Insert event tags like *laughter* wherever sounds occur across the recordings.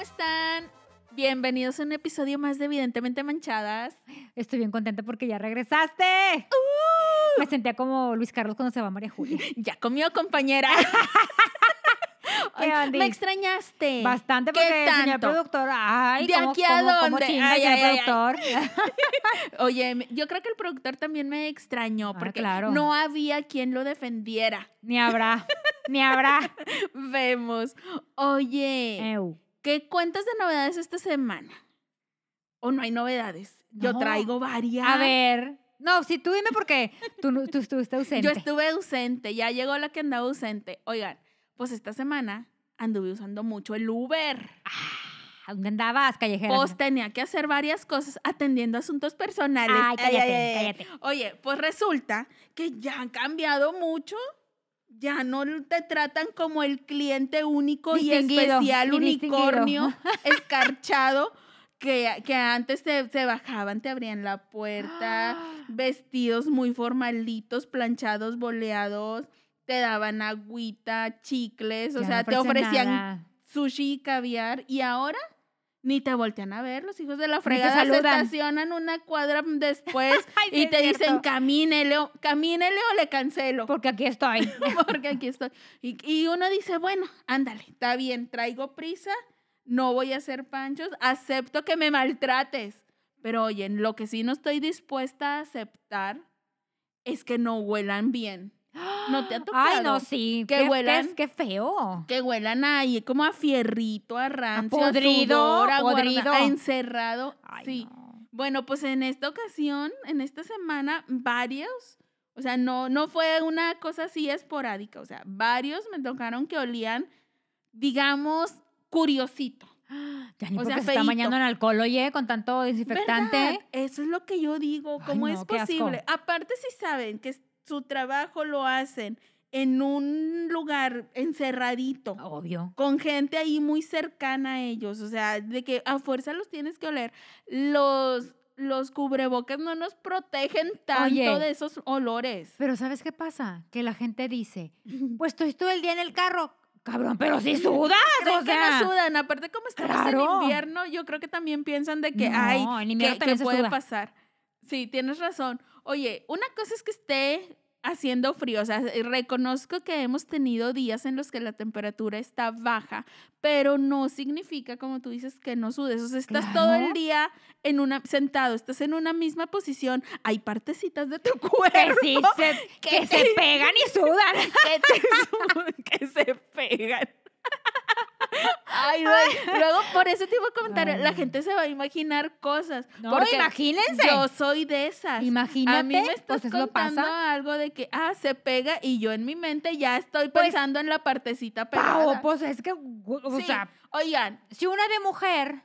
¿cómo están? Bienvenidos a un episodio más de Evidentemente Manchadas. Estoy bien contenta porque ya regresaste. ¡Uh! Me sentía como Luis Carlos cuando se va María Julia. *laughs* Ya comió, compañera. *laughs* *laughs* ¿Qué Ay, me extrañaste. Bastante ¿Qué porque señor tanto? productor. Ay, ¿De ¿cómo, aquí a cómo- cómo dónde? chinga, Ay, ay, productor? Oye, yo creo que el productor también me extrañó Ah, porque claro. no había quien lo defendiera. ni habrá, ni habrá. Vemos. Oye, Eu. ¿Qué cuentas de novedades esta semana? ¿O no hay novedades? Yo No. traigo varias. A ver. No, si tú dime porque tú, no- tú estuviste *laughs* ausente. Yo estuve ausente, ya llegó la que andaba ausente. Oigan, pues esta semana anduve usando mucho el Uber. ¿A ¿Dónde andabas, callejera? Pues tenía que hacer varias cosas atendiendo asuntos personales. Ay, cállate, ay, ay. cállate. Oye, pues resulta que ya han cambiado mucho. Ya no te tratan como el cliente único y especial unicornio *laughs* escarchado que, que antes se, se bajaban, te abrían la puerta, *gasps* vestidos muy formalitos, planchados, boleados, te daban agüita, chicles, o sea, no te ofrecían nada. sushi y caviar y ahora ni te voltean a ver, los hijos de la fregada se estacionan una cuadra después *laughs* Ay, y te dicen camínele, o- camínele o le cancelo. Porque aquí estoy. *laughs* Porque aquí estoy. Y, y uno dice, bueno, ándale, está bien, traigo prisa, no voy a hacer panchos, acepto que me maltrates. Pero oye, lo que sí no estoy dispuesta a aceptar es que no huelan bien. ¿No te ha tocado? *gasps* Ay, no, sí. Que qué, huelan. Qué, qué feo. Que huelan ahí como a fierrito, a rancio, a podrido, sudor, a guarda- podrido. a encerrado. Ay, sí. no. Bueno, pues en esta ocasión, en esta semana, varios, o sea, no, no fue una cosa así esporádica, o sea, varios me tocaron que olían, digamos, curiosito. *gasps* Ya ni O porque sea, se está bañando en alcohol, oye, con tanto desinfectante. ¿Verdad? Eso es lo que yo digo, Ay, ¿cómo no, es posible? Aparte, si saben que su trabajo lo hacen en un lugar encerradito, Obvio. con gente ahí muy cercana a ellos, o sea, de que a fuerza los tienes que oler. Los, los cubrebocas no nos protegen tanto Oye. de esos olores. Pero ¿sabes qué pasa? Que la gente dice, pues estoy todo el día en el carro. Cabrón, pero si sudas, Creen o que sea. no sudan, aparte como estamos claro. en invierno, yo creo que también piensan de que No, que, que se puede pasar. Sí, tienes razón. Oye, una cosa es que esté haciendo frío, o sea, reconozco que hemos tenido días en los que la temperatura está baja, pero no significa, como tú dices, que no sudes. O sea, estás todo el día en una sentado, estás en una misma posición, hay partecitas de tu Que cuerpo sí, se, que que se pegan y sudan. *laughs* que, te sudan, que se pegan. Ay, güey. *laughs* Luego, por ese tipo de comentarios, la Ay. gente se va a imaginar cosas. No, porque imagínense. Yo soy de esas. Imagínate, A mí me estás pues contando pasa. algo de que, ah, se pega y yo en mi mente ya estoy Pues, pensando en la partecita Pau, pegada. pues es que, o Sí, sea, oigan, si una de mujer,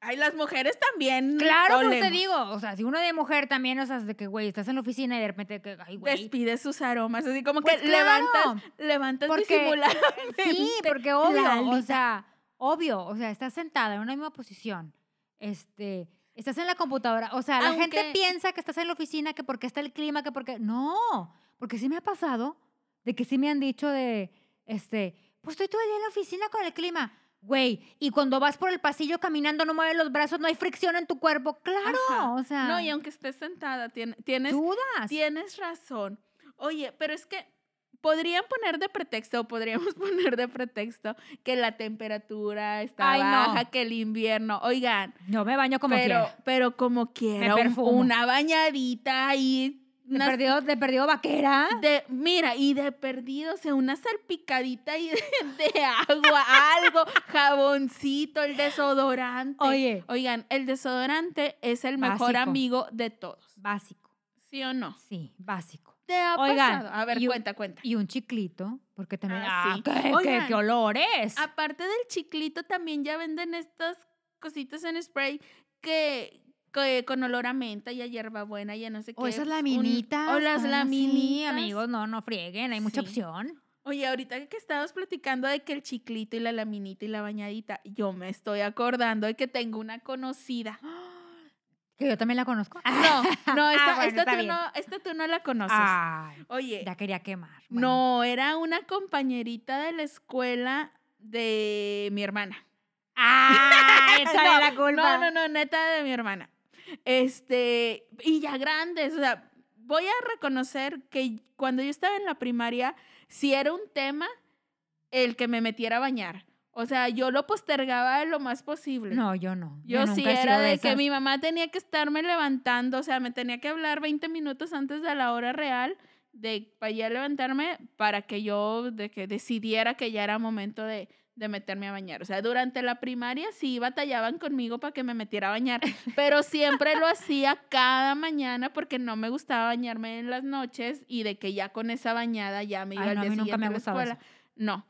ay, las mujeres también claro, pues te digo, o sea, si una de mujer también, o sea, de que, güey, estás en la oficina y de repente, que, ay, güey. Despide sus aromas, así como Pues que claro. levantas, levantas Porque- disimuladamente Sí, porque obvio, o sea, obvio, o sea, estás sentada en una misma posición, este, estás en la computadora, o sea, la gente Aunque- piensa que estás en la oficina, que porque está el clima, que porque, no, porque sí me ha pasado, de que sí me han dicho de, este, pues estoy todo el día en la oficina con el clima, güey, y cuando vas por el pasillo caminando no mueves los brazos, no hay fricción en tu cuerpo, claro, Ajá. o sea, No, y aunque estés sentada, tien- tienes, dudas. tienes razón. Oye, pero es que podrían poner de pretexto, o podríamos *laughs* poner de pretexto que la temperatura está Ay, no. baja, que el invierno. Oigan, Yo me baño como pero, quiera. pero como quiera, perfumo. una bañadita y De perdido, de perdido vaquera. de, mira, y de perdido, o sea, una salpicadita y *laughs* de, de agua, algo, jaboncito, el desodorante. Oye. Oigan, el desodorante es el mejor amigo de todos. Básico. ¿Sí o no? Sí, básico. ¿Te ha Oigan, pasado? A ver, un- cuenta, cuenta. Y un chiclito, porque también. Ah, ¡Ah, sí. qué, qué- Oigan, qué olores! Aparte del chiclito, también ya venden estas cositas en spray que con olor a menta y a hierbabuena y a no sé qué. o esas un- laminitas. o las sí, laminitas. amigos, no, no frieguen, hay mucha opción. Oye, ahorita que estábamos platicando de que el chiclito y la laminita y la bañadita, yo me estoy acordando de que tengo una conocida. *gasps* Que yo también la conozco. *laughs* No, no, *laughs* esta, Ah, bueno, esta está tú no, esta tú no la conoces. Ay, Oye, ya quería quemar. Bueno, no, era una compañerita de la escuela de mi hermana. ¡Ah! *laughs* Échale la culpa. No, no, no, neta de mi hermana. Este, y ya grandes, o sea, voy a reconocer que cuando yo estaba en la primaria, sí era un tema el que me metiera a bañar. O sea, yo lo postergaba lo más posible. No, yo no. Yo, sí era de que mi mamá tenía que estarme levantando, o sea, me tenía que hablar 20 minutos antes de la hora real de para ya levantarme para que yo de que decidiera que ya era momento de, de meterme a bañar. O sea, durante la primaria sí batallaban conmigo para que me metiera a bañar, *laughs* pero siempre lo hacía cada mañana porque no me gustaba bañarme en las noches y de que ya con esa bañada ya me iba Ay, al no, día siguiente a la eso. escuela. No.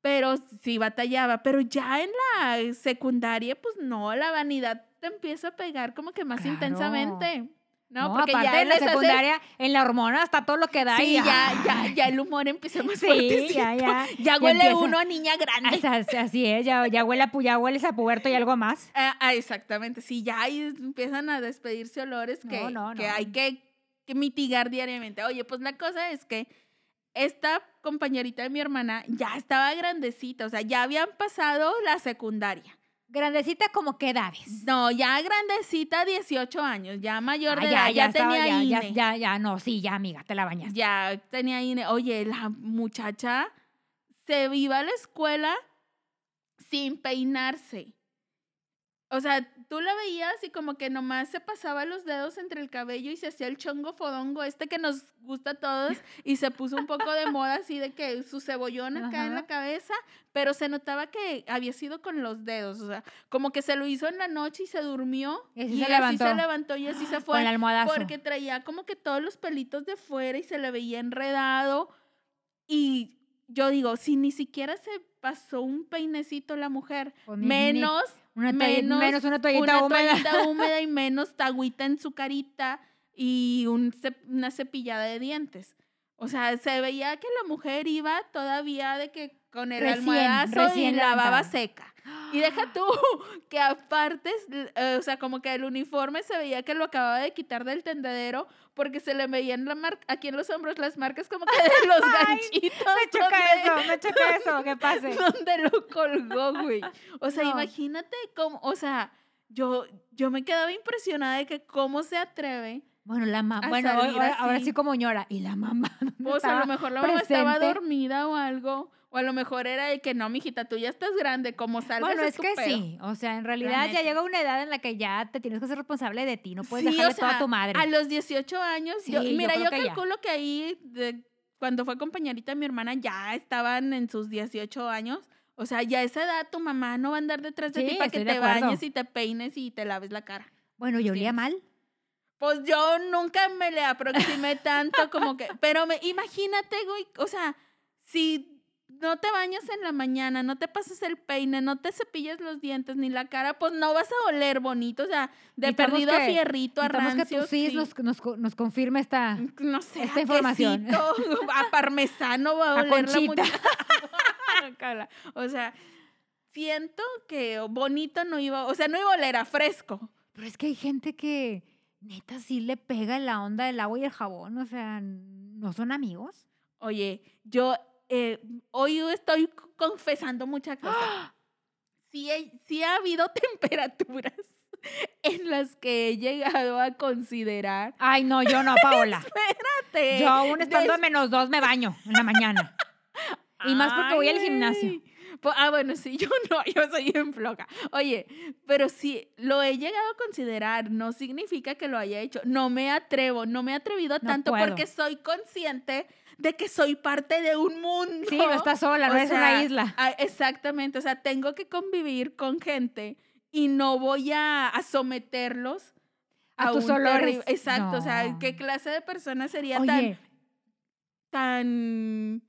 Pero sí batallaba, pero ya en la secundaria, pues no, la vanidad te empieza a pegar como que más Claro. intensamente. No, No, porque aparte ya en la haces- secundaria, en la hormona, está todo lo que da. Sí, y ya, ya, ya el humor empieza más Sí, fuertecito. ya, *laughs* ya. Ya Ya huele uno a niña grande. Así, es, ya, ya, huele ya hueles a puberto y algo más. Ah, ah, exactamente, sí, ya ahí empiezan a despedirse olores que, No, no, que hay que, que mitigar diariamente. Oye, pues la cosa es que esta compañerita de mi hermana ya estaba grandecita, o sea, ya habían pasado la secundaria. Grandecita como que edades. No, ya grandecita, 18 años, ya mayor Ah, de edad, ya, estaba, tenía ya, ya, INE. ya, ya, no, sí, ya, amiga, te la bañaste. Ya tenía INE. Oye, la muchacha se iba a la escuela sin peinarse. O sea, tú la veías y como que nomás se pasaba los dedos entre el cabello y se hacía el chongo fodongo este que nos gusta a todos *laughs* y se puso un poco de moda así de que su cebollón acá en la Ajá. cabeza, pero se notaba que había sido con los dedos, o sea, como que se lo hizo en la noche y se durmió Y así y se así levantó. se levantó y así se *gasps* Con fue. el almohadazo. Porque traía como que todos los pelitos de fuera y se le veía enredado. Y yo digo, si ni siquiera se pasó un peinecito la mujer, menos, una menos, menos una toallita húmeda. toallita *laughs* húmeda y menos tagüita en su carita y un una cepillada de dientes. O sea, se veía que la mujer iba todavía de que con el Recién, almohadazo recién y la baba seca. Y deja tú *laughs* que aparte, eh, o sea, como que el uniforme se veía que lo acababa de quitar del tendedero porque se le veían la mar- aquí en los hombros las marcas como que de los *laughs* ganchitos. Me choca donde- eso, me choca *laughs* eso, que pase. donde lo colgó, güey. O sea, No. imagínate cómo, o sea, yo, yo me quedaba impresionada de que cómo se atreve. Bueno, la mamá, bueno, ahora, sí como ñora. ¿Y la mamá? *laughs* ¿Dónde O sea, a lo mejor la mamá estaba dormida o algo. O a lo mejor era de que no, mijita, tú ya estás grande, como salgas Bueno, es que pedo". sí. O sea, en realidad ya llega una edad en la que ya te tienes que ser responsable de ti. No puedes Sí, dejarle o todo a tu madre. A los 18 años, yo, Sí, yo mira, yo, que ya. calculo que ahí, de- cuando fue compañerita mi hermana, ya estaban en sus 18 años. O sea, ya a esa edad tu mamá no va a andar detrás de ti para que te bañes y te peines y te laves la cara. Bueno, ¿y olía mal? Pues yo nunca me le aproximé tanto como que, pero me, imagínate, güey, o sea, si no te bañas en la mañana, no te pasas el peine, no te cepillas los dientes ni la cara, pues no vas a oler bonito, o sea, de perdido a que- fierrito, a que rancio, tu cis sí. nos, nos, co- nos confirme esta... no sé, esta a información. quesito, a parmesano va a *laughs* A oler conchita. *laughs* O sea, siento que bonito no iba, o sea, no iba a oler a fresco. Pero es que hay gente que neta sí le pega la onda del agua y el jabón. O sea, ¿no son amigos? Oye, yo eh, hoy estoy confesando muchas cosas. Sí, he- sí ha habido *laughs* temperaturas en las que he llegado a considerar. Ay, no, yo no, Paola. *laughs* Espérate, Yo aún estando a menos dos me baño en la mañana. Y más porque voy al gimnasio. Po- Ah, bueno, sí, *laughs* yo no, yo soy en floja. Oye, pero sí, lo he llegado a considerar, no significa que lo haya hecho. No me atrevo, no me he atrevido No tanto puedo. porque soy consciente de que soy parte de un mundo. Sí, no estás sola, no O eres una sea, isla. ah, exactamente, o sea, tengo que convivir con gente y no voy a, a someterlos A tus olores. Exacto, o sea, No. ¿qué clase de persona sería tan, tan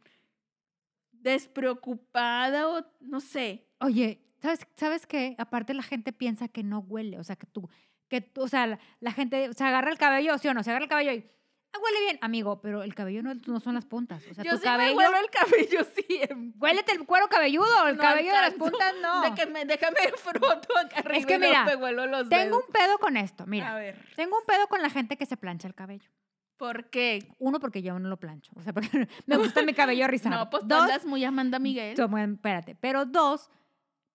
despreocupada o no sé? oye, ¿sabes, ¿sabes qué? Aparte la gente piensa que no huele, o sea, que tú, que tú, o sea, la, la gente se agarra el cabello, ¿sí o no? Se agarra el cabello y, ah, huele bien, amigo, pero el cabello no, no son las puntas, o sea, Yo tu sí cabello, me huelo el cabello *laughs* siempre. huélete el cuero cabelludo, el No cabello de las puntas no. De que me, déjame *laughs* froto acá arriba que y luego mira, me huelo los Tengo dedos. un pedo con esto, A mira, ver, tengo un pedo con la gente que se plancha el cabello. ¿Por qué? Uno, porque yo no lo plancho, o sea, porque *laughs* me gusta mi cabello *laughs* rizado. No, pues Dos, andas muy Amanda Miguel. Yo, bueno, espérate. Pero dos,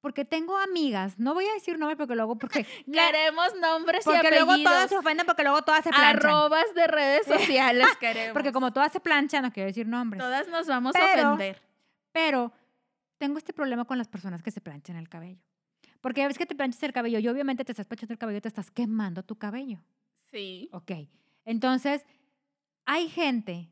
porque tengo amigas, no voy a decir nombre porque luego, porque, *laughs* Queremos nombres y porque luego todas apellidos. se ofenden porque luego todas se planchan. Arrobas de redes sociales queremos. Porque como todas se planchan, no quiero decir nombres. todas nos vamos a ofender. Pero tengo este problema con las personas que se planchan el cabello. Porque ya ves que te planchas el cabello y obviamente te estás planchando el cabello y te estás quemando tu cabello. Sí. Ok. Entonces, hay gente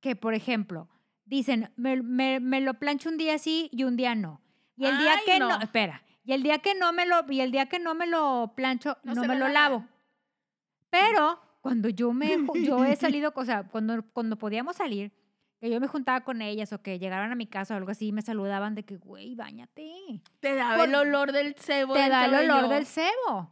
que, por ejemplo, dicen, me, me- me lo plancho un día sí y un día no. Y el día que no. no. espera, y el día que no me lo, y el día que no me lo plancho, No me lo lavo. Pero cuando yo me, yo he *laughs* salido, o sea, cuando, cuando podíamos salir, que yo me juntaba con ellas o que llegaron a mi casa o algo así, me saludaban de que, güey, bañate. Te da el olor del cebo. Te del da el olor del cebo.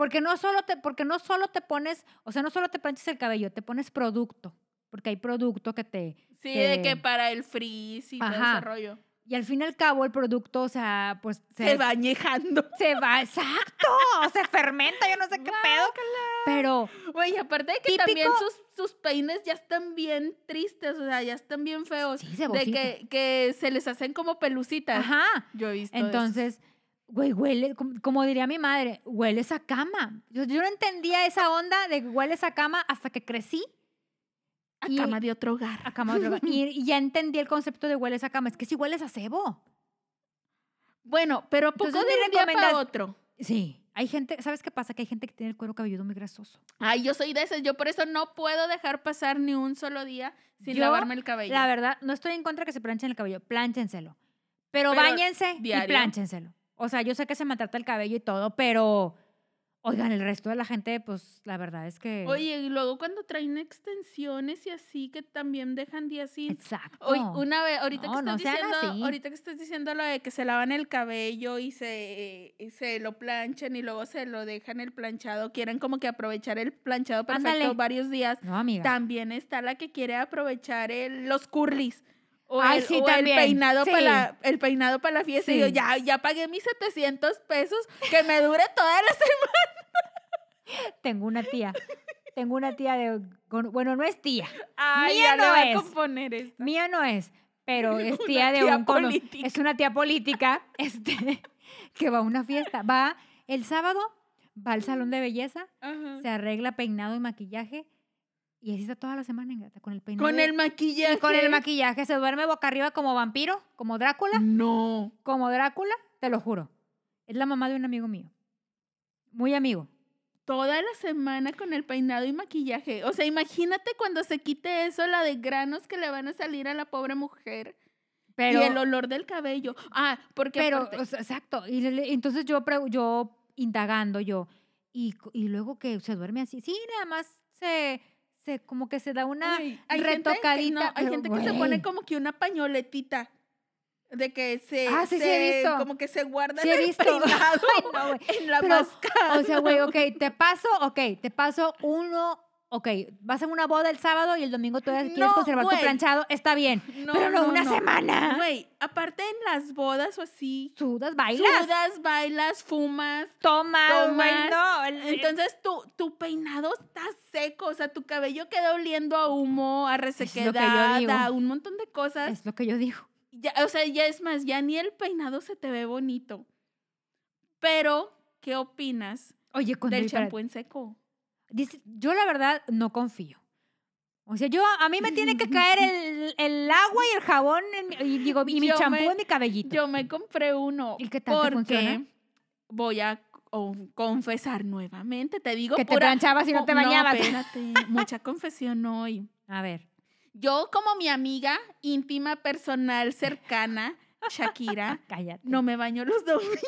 Porque no solo te, porque no solo te pones, o sea, no solo te planchas el cabello, te pones producto. Porque hay producto que te. Sí, que- de que para el frizz y todo Ajá. ese rollo. Y al fin y al cabo, el producto, o sea, pues se, Se va añejando. *laughs* se va, exacto, se fermenta, yo no sé qué pedo. Pero, Güey, aparte de que también Típico- sus, sus peines ya están bien tristes, o sea, ya están bien feos. sí, de cebosita. que, que se les hacen como pelucitas. Ajá. Yo he visto eso. Güey, huele, como, diría mi madre, hueles a cama. Yo, yo no entendía esa onda de hueles a cama hasta que crecí. a y- cama de otro hogar. a cama de droga. y, y ya entendí el concepto de hueles a cama. Es que si hueles a cebo. Bueno, pero ¿a poco Entonces, de un día para otro? Sí. Hay gente, ¿sabes qué pasa? Que hay gente que tiene el cuero cabelludo muy grasoso. Ay, yo soy de esas. Yo por eso no puedo dejar pasar ni un solo día sin Yo, lavarme el cabello. La verdad, no estoy en contra de que se planchen el cabello. Plánchenselo. Pero, Pero, bañense ¿diario? y plánchenselo. O sea, yo sé que se maltrata el cabello y todo, pero oigan, el resto de la gente, pues la verdad es que. Oye, y luego cuando traen extensiones y así que también dejan días sin. Exacto. Hoy, una vez, ahorita No, que estás diciendo, así. ahorita que estás diciendo lo de que se lavan el cabello y se, y se lo planchan y luego se lo dejan el planchado, quieren como que aprovechar el planchado perfecto Ándale. varios días. No, amiga. También está la que quiere aprovechar el, los curlis. O, Ay, el, sí, o el peinado Sí. para la, el peinado para la fiesta. Y yo ya, ya pagué mis 700 pesos, que me dure toda la semana. *laughs* Tengo una tía. Tengo una tía de. Bueno, no es tía. Ay, Mía ya le no a es. componer esto. Mía no es, pero *laughs* es tía de un política. Es una tía política *laughs* este, que va a una fiesta. Va el sábado, va al salón de belleza, Ajá. se arregla peinado y maquillaje y así está toda la semana ingata, con el peinado. Con el maquillaje. con el maquillaje. Se duerme boca arriba como vampiro, como Drácula. No. Como Drácula, te lo juro. Es la mamá de un amigo mío. Muy amigo. Toda la semana con el peinado y maquillaje. O sea, imagínate cuando se quite eso, la de granos que le van a salir a la pobre mujer. Pero, y el olor del cabello. Ah, porque pero aparte- o sea, exacto. Y entonces yo, yo indagando, yo, y, y luego que se duerme así. Sí, nada más se, se como que se da una Ay, hay gente que, retocadita. no, hay gente que se pone como que una pañoletita. De que se, Ah, sí, sí, se- he visto. como que se guarda Sí he el visto. *laughs* peinado Ay, no, güey. en la Pero, mascada. O sea, güey, ok, *laughs* te paso, ok, te paso uno, ok, vas a una boda el sábado y el domingo todavía *laughs* quieres No, conservar tu planchado, está bien. pero no, una semana. Güey, aparte en las bodas o así, Sudas, bailas, sudas, bailas, fumas. tomas, güey, tomas. no. Entonces tu, tu peinado está seco, o sea, tu cabello queda oliendo a humo, a resequedad, a un montón de cosas. es lo que yo digo. Ya, o sea, ya es más, ya ni el peinado se te ve bonito. Pero, ¿qué opinas Oye, del champú en seco? Dice- yo la verdad no confío. O sea, yo a mí me tiene que caer *laughs* el, el agua y el jabón en y digo y mi champú en mi cabellito. Yo me compré uno ¿Y qué tal te porque funciona? voy a co- confesar nuevamente, te digo que te planchabas y no te bañabas. espérate, *laughs* mucha confesión hoy. A ver. Yo como mi amiga íntima, personal, cercana, Shakira, *laughs* Cállate. no me baño los domingos.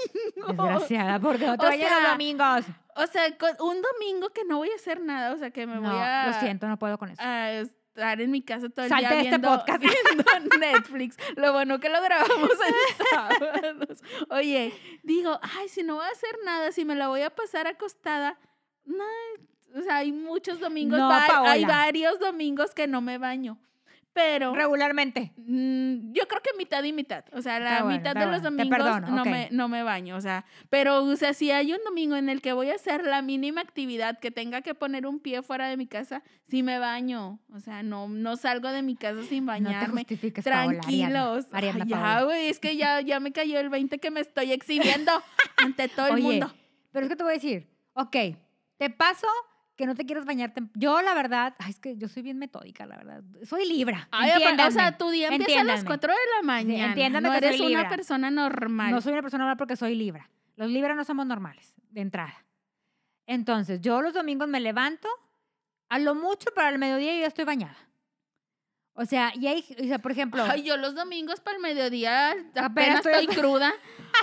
Desgraciada, porque no te los domingos. O sea, un domingo que no voy a hacer nada, o sea, que me no, voy a, lo siento, no puedo con eso. a estar en mi casa todo el Salte día este viendo, podcast. *laughs* viendo Netflix. Lo bueno que lo grabamos en *laughs* sábados. Oye, digo, ay, si no voy a hacer nada, si me la voy a pasar acostada, no, o sea, hay muchos domingos, No, va- hay varios domingos que no me baño. Pero Regularmente. mm, yo creo que mitad y mitad. O sea, la bueno, mitad de los bueno. Domingos perdono, no, ok. me, no me baño. O sea, pero, o sea, si hay un domingo en el que voy a hacer la mínima actividad que tenga que poner un pie fuera de mi casa, sí me baño. O sea, no, no salgo de mi casa sin No te bañarme. justifiques, Paola, Ariadna. Tranquilos. Ay, ya, güey, es que ya, ya me cayó el 20 que me estoy exhibiendo *laughs* ante todo el Oye, mundo. Pero es que te voy a decir, ok, te paso que no te quieres bañarte. Yo, la verdad, ay, es que yo soy bien metódica, la verdad. Soy libra. Ay, o sea, tu día empieza a las entiéndanme. 4 de la mañana. entiéndame no que soy eres una libra. persona normal. No soy una persona normal porque soy libra. Los libras no somos normales, de entrada. Entonces, yo los domingos me levanto, a lo mucho para el mediodía yo ya estoy bañada. O sea, y hay, o sea, por ejemplo, Ay, yo los domingos para el mediodía Apenas apenas estoy- estoy *laughs* cruda.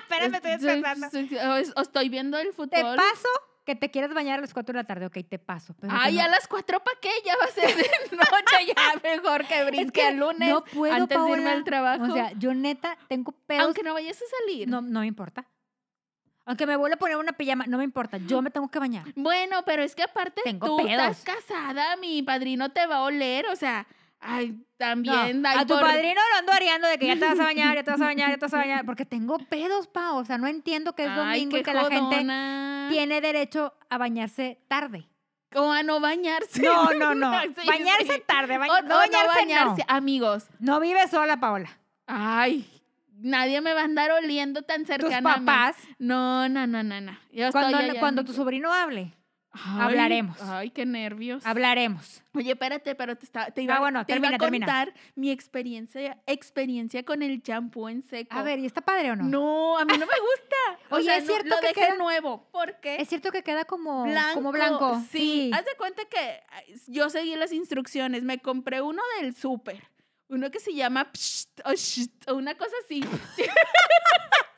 espérame, estoy Soy- descansando. soy- o estoy viendo el fútbol. Te paso que te quieres bañar a las 4 de la tarde, ok, te paso. Pero Ay, no- a las 4 para qué? Ya va a ser de *laughs* noche, ya mejor que brinque es que el lunes no puedo, antes de irme Paola. al trabajo. O sea, yo neta tengo pedos. Aunque no vayas a salir. no, no me importa. Aunque me vuelva a poner una pijama, no me importa. Yo me tengo que bañar. Bueno, pero es que aparte Tengo tú pedos. estás casada, mi padrino te va a oler, o sea, ay, No, también. ay, a tu por- padrino lo ando areando de que ya te vas a bañar, ya te vas a bañar, ya te vas a *laughs* bañar. Porque tengo pedos, pa. O sea, no entiendo que es Ay, domingo y que la gente tiene derecho a bañarse tarde. O a no bañarse. No, *laughs* no, no. Sí, bañarse tarde. O- no, bañarse, no. Amigos, No vive sola, Paola. ay, nadie me va a andar oliendo tan Tus cercana. a mí. papás, No, no, no, no, no. Yo cuando, tu sobrino hable, Ay, hablaremos. Ay, qué nervios. hablaremos. Oye, espérate, pero te, estaba- te iba, Ah, bueno, te iba a termina. contar mi experiencia, experiencia con el champú en seco. A ver, ¿y está padre o no? No, a mí no me gusta. *laughs* O Oye, sea, ¿es no- cierto lo que dejé queda- nuevo. ¿Por qué? Es cierto que queda como blanco. como blanco. Sí. Haz de cuenta que yo seguí las instrucciones. Me compré uno del súper. Uno que se llama Psht o Sht, o una cosa así. *laughs*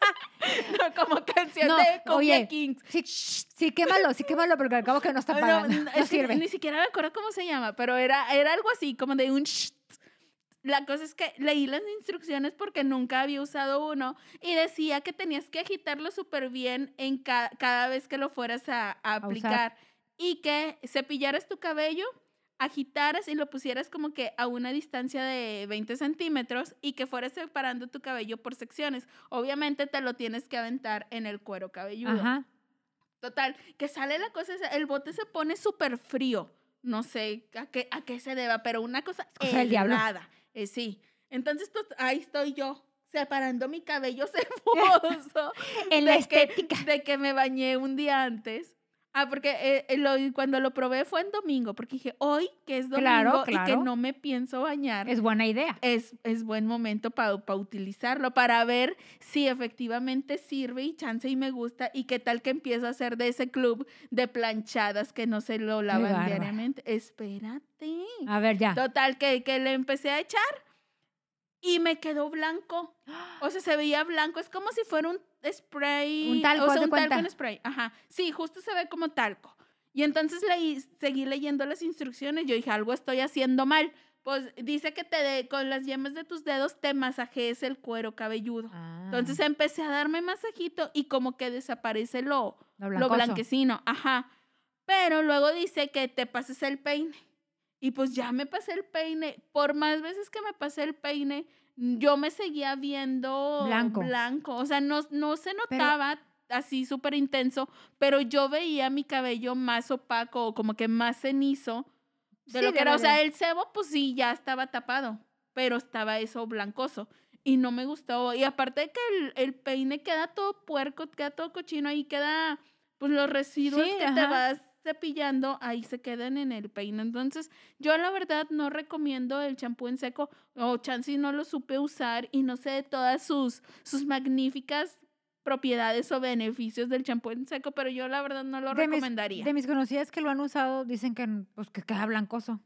no, como canción No, de oye, Kings. Sí, sí, quémalo, sí, quémalo, porque al cabo que no está no, pagando. no, No, que sirve. ni siquiera me acuerdo cómo se llama, pero era, era algo así, como de un Sht. La cosa es que leí las instrucciones porque nunca había usado uno y decía que tenías que agitarlo súper bien en ca- cada vez que lo fueras a, a aplicar y que cepillaras tu cabello, agitaras y lo pusieras como que a una distancia de 20 centímetros y que fueras separando tu cabello por secciones. Obviamente te lo tienes que aventar en el cuero cabelludo. Ajá. Total, que sale la cosa, el bote se pone súper frío. No sé a qué, a qué se deba, pero una cosa del diablo. helada. Eh, sí. Entonces, pues, ahí estoy yo, separando mi cabello *laughs* *laughs* ceboso. En la que- estética. de que me bañé un día antes. Ah, porque eh, eh, lo- cuando lo probé fue en domingo, porque dije, hoy que es domingo Claro, y que claro. no me pienso bañar, Es buena idea. es, es buen momento para utilizarlo, para ver si efectivamente sirve y chance y me gusta y qué tal que empiezo a hacer de ese club de planchadas que no se lo lavan diariamente. Espérate. A ver, ya. Total, que, que le empecé a echar y me quedó blanco. O sea, se veía blanco. Es como si fuera un spray. Un talco, O sea, un talco en spray. Ajá. Sí, justo se ve como talco. Y entonces leí, seguí leyendo las instrucciones. Yo dije, algo estoy haciendo mal. Pues dice que te de, con las yemas de tus dedos te masajees el cuero cabelludo. Ah, Entonces empecé a darme masajito y como que desaparece lo, lo lo blanquecino, ajá. Pero luego dice que te pases el peine. Y pues ya me pasé el peine. Por más veces que me pasé el peine, yo me seguía viendo Blanco. blanco. O sea, no, no se notaba así súper intenso, pero yo veía mi cabello más opaco, o como que más cenizo de Sí, lo que de era. O sea, el cebo, pues sí, ya estaba tapado, pero estaba eso blancoso. Y no me gustó. Y aparte de que el, el peine queda todo puerco, queda todo cochino, ahí queda, pues los residuos Sí, que te vas cepillando, ahí se quedan en el peine. Entonces, yo la verdad no recomiendo el champú en seco, o y no lo supe usar y no sé de todas sus, sus magníficas propiedades o beneficios del champú en seco, pero yo la verdad no lo De mis- recomendaría. De mis conocidas que lo han usado, dicen que, pues, que queda blancoso.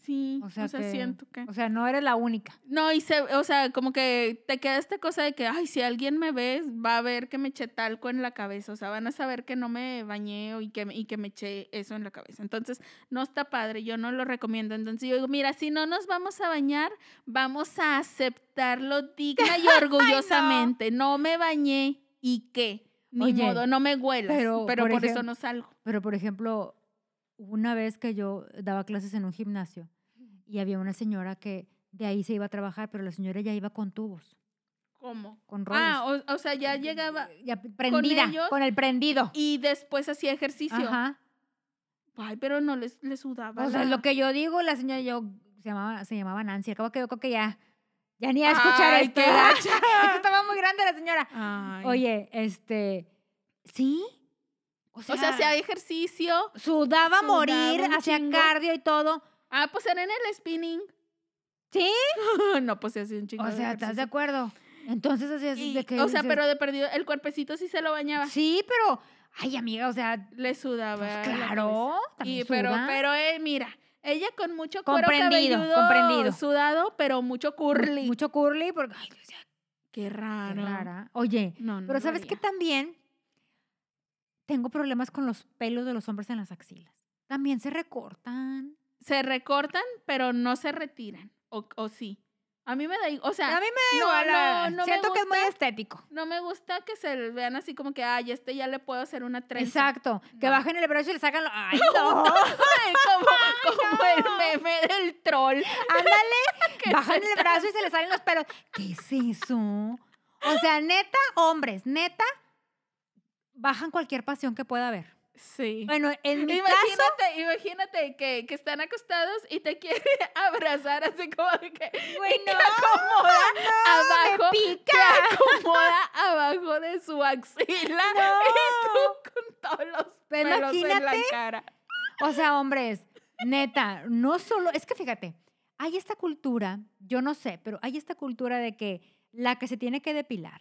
Sí, O sea, que- siento que... O sea, no eres la única. No, y se, o sea, como que te queda esta cosa de que, ay, si alguien me ve, va a ver que me eché talco en la cabeza. O sea, van a saber que no me bañé o- y que, me- y que me eché eso en la cabeza. Entonces, no está padre, yo no lo recomiendo. Entonces, yo digo, mira, si no nos vamos a bañar, vamos a aceptarlo digna y *laughs* orgullosamente. no. me bañé y qué. Ni Oye, modo, no me huelas. pero, Pero, por por, eso no salgo. Pero, por ejemplo, una vez que yo daba clases en un gimnasio y había una señora que de ahí se iba a trabajar, pero la señora ya iba con tubos, ¿Cómo? con roles. Ah, o, o sea, ya llegaba ya prendida, ellos con el prendido. y después hacía ejercicio. Ajá. Ay, pero no les, les sudaba. O sea, la- lo que yo digo, la señora yo se llamaba, se llamaba Nancy. Acabo que yo creo que ya, ya ni a escuchar Ay, esto. qué. Es que estaba muy grande la señora. Ay. Oye, este, sí. O sea, o sea, hacía ejercicio. sudaba a sudaba morir, hacía chingo. cardio y todo. Ah, pues era en el spinning. Sí. *laughs* no, pues se hacía un chingo O sea, ¿estás de acuerdo? Entonces, así así de que o sea, pero de perdido, el cuerpecito sí se lo bañaba. Sí, pero, ay, amiga, o sea, Le sudaba. pues claro, también Y, pero, suda. pero, eh, mira, ella con mucho cuero Comprendido, cabelludo comprendido. sudado, pero mucho curly. Mucho curly, porque, ay, o sea, Qué qué raro. rara. Oye, No, no pero ¿sabes qué haría. también? Tengo problemas con los pelos de los hombres en las axilas. También se recortan. Se recortan, pero no se retiran. O, o sí. A mí me da igual. O sea, A mí me da igual. no, no, no me Siento que es muy estético. no me gusta que se vean así como que, ay, este ya le puedo hacer una trenza. Exacto. Que bajen el brazo y le sacan lo... ¡Ay, *laughs* no! *laughs* Como el meme del troll. Ándale, *laughs* bajan el brazo y se le salen los pelos. ¿Qué es eso? O sea, neta, hombres, neta, bajan cualquier pasión que pueda haber. Sí. Bueno, en mi caso, Imagínate, imagínate que, que están acostados y te *laughs* quiere abrazar así como de que güey, y te no, acomoda me abajo, pica. te acomoda abajo de su axila No. *laughs* y tú con todos los Pero pelos en la imagínate. cara. O sea, hombres, neta, no solo, es que fíjate, hay esta cultura, yo no sé, pero hay esta cultura de que la que se tiene que depilar,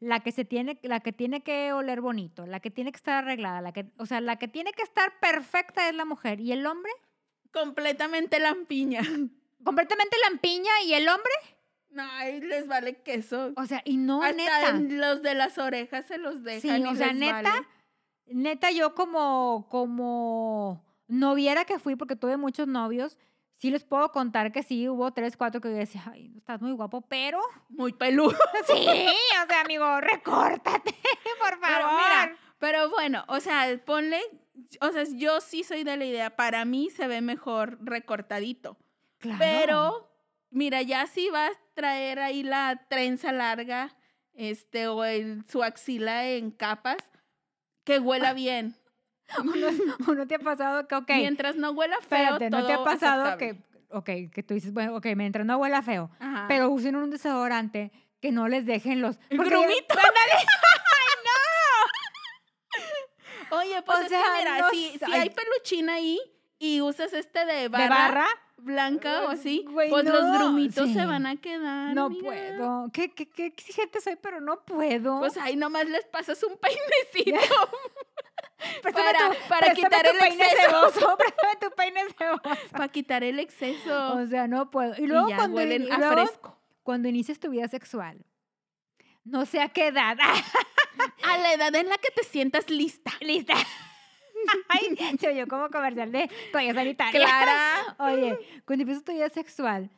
la que se tiene, la que tiene que oler bonito, la que tiene que estar arreglada, la que, o sea, la que tiene que estar perfecta es la mujer y el hombre Completamente lampiña. *laughs* completamente lampiña y el hombre, No, ahí les vale queso. o sea, y no Hasta neta. en los de las orejas se los dejan Sí, y o sea, les neta, vale. neta, yo como, como noviera que fui, porque tuve muchos novios, sí les puedo contar que sí, hubo tres, cuatro que yo decía, ay, estás muy guapo, pero Muy peludo. *laughs* sí, o sea, amigo, recórtate, *laughs* por favor. Pero mira, pero bueno, o sea, ponle, o sea, yo sí soy de la idea, para mí se ve mejor recortadito. Claro. Pero, mira, ya si vas a traer ahí la trenza larga, este, o el, su axila en capas, que huela bien. *laughs* ¿O no te ha pasado que, ok, Mientras no huela feo, espérate, ¿no te ha pasado aceptable. que, ok, que tú dices, bueno, ok, mientras no huela feo, Ajá. pero usen un desodorante que no les dejen los... El grumito. *laughs* *laughs* Oye, pues O es sea, que mira, no si, ay. hay peluchina ahí y usas este de barra, ¿De barra? blanca o así, Güey, pues los no, grumitos sí. se van a quedar. No puedo. ¿Qué, qué, qué exigente soy, pero no puedo. Pues ahí nomás les pasas un peinecito *laughs* Préstame para, tu- para quitar tu el peine exceso. ceboso, *laughs* préstame tu peine ceboso. Para quitar el exceso. O sea, no puedo. Y y luego, ya cuando, y a luego fresco. cuando inicias tu vida sexual, no sé a qué edad. *laughs* A la edad en la que te sientas lista. Lista. Ay, se oyó como comercial de toalla sanitaria. Clara. Oye, cuando empiezas tu vida sexual,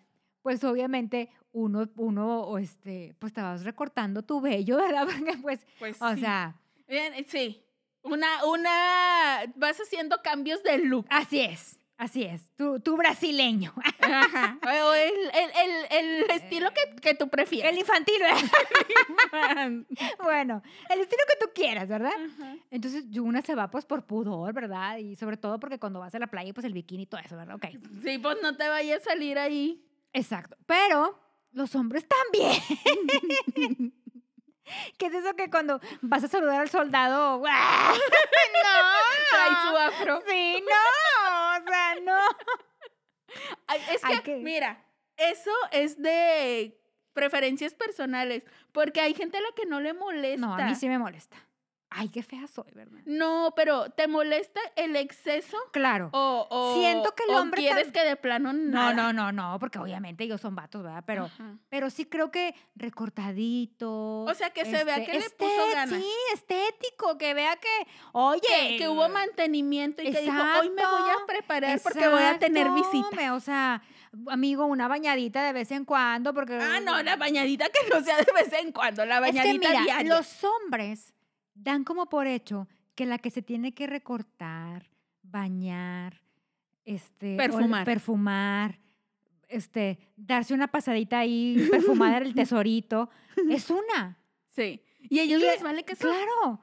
pues obviamente uno, uno, este, pues te vas recortando tu vello, ¿verdad? Porque pues, Pues o sí. sea, Bien, sí. Una, una, vas haciendo cambios de look. así es, así es. Tu, tu brasileño. Ajá. *laughs* O el, el, el, el estilo que, que tú prefieres. El infantil, ¿verdad? *laughs* bueno, el estilo que tú quieras, ¿verdad? Ajá. Entonces, una se va pues por pudor, ¿verdad? Y sobre todo porque cuando vas a la playa, pues el bikini y todo eso, ¿verdad? Ok. Sí, pues no te vayas a salir ahí. Exacto. Pero los hombres también. *laughs* *laughs* ¿Qué es eso que cuando vas a saludar al soldado? *laughs* ¡guau! Trae ¡No! su afro. Sí, no. O sea, no. *laughs* Es que, que- mira, eso es de preferencias personales, porque hay gente a la que no le molesta. No, a mí sí me molesta. Ay, qué fea soy, ¿verdad? No, pero ¿te molesta el exceso? Claro. O, o- Siento que el o hombre quieres tam- que de plano No, nada? no, no, no, porque obviamente ellos son vatos, ¿verdad? Pero, Ajá. pero sí creo que recortadito. O sea, que se vea que le puso ganas. Sí, estético, que vea que, oye. que, que hubo mantenimiento y que dijo, hoy me voy a Exacto, preparar porque voy a tener visita. O sea, amigo, una bañadita de vez en cuando, porque... Ah, no, la bañadita que no sea de vez en cuando, la Es que bañadita mira, diaria. los hombres dan como por hecho que la que se tiene que recortar, bañar, este, Perfumar. perfumar, este, darse una pasadita ahí *laughs* perfumada en el tesorito. Es una. Sí. Y a ellos Y- les vale que son. Claro.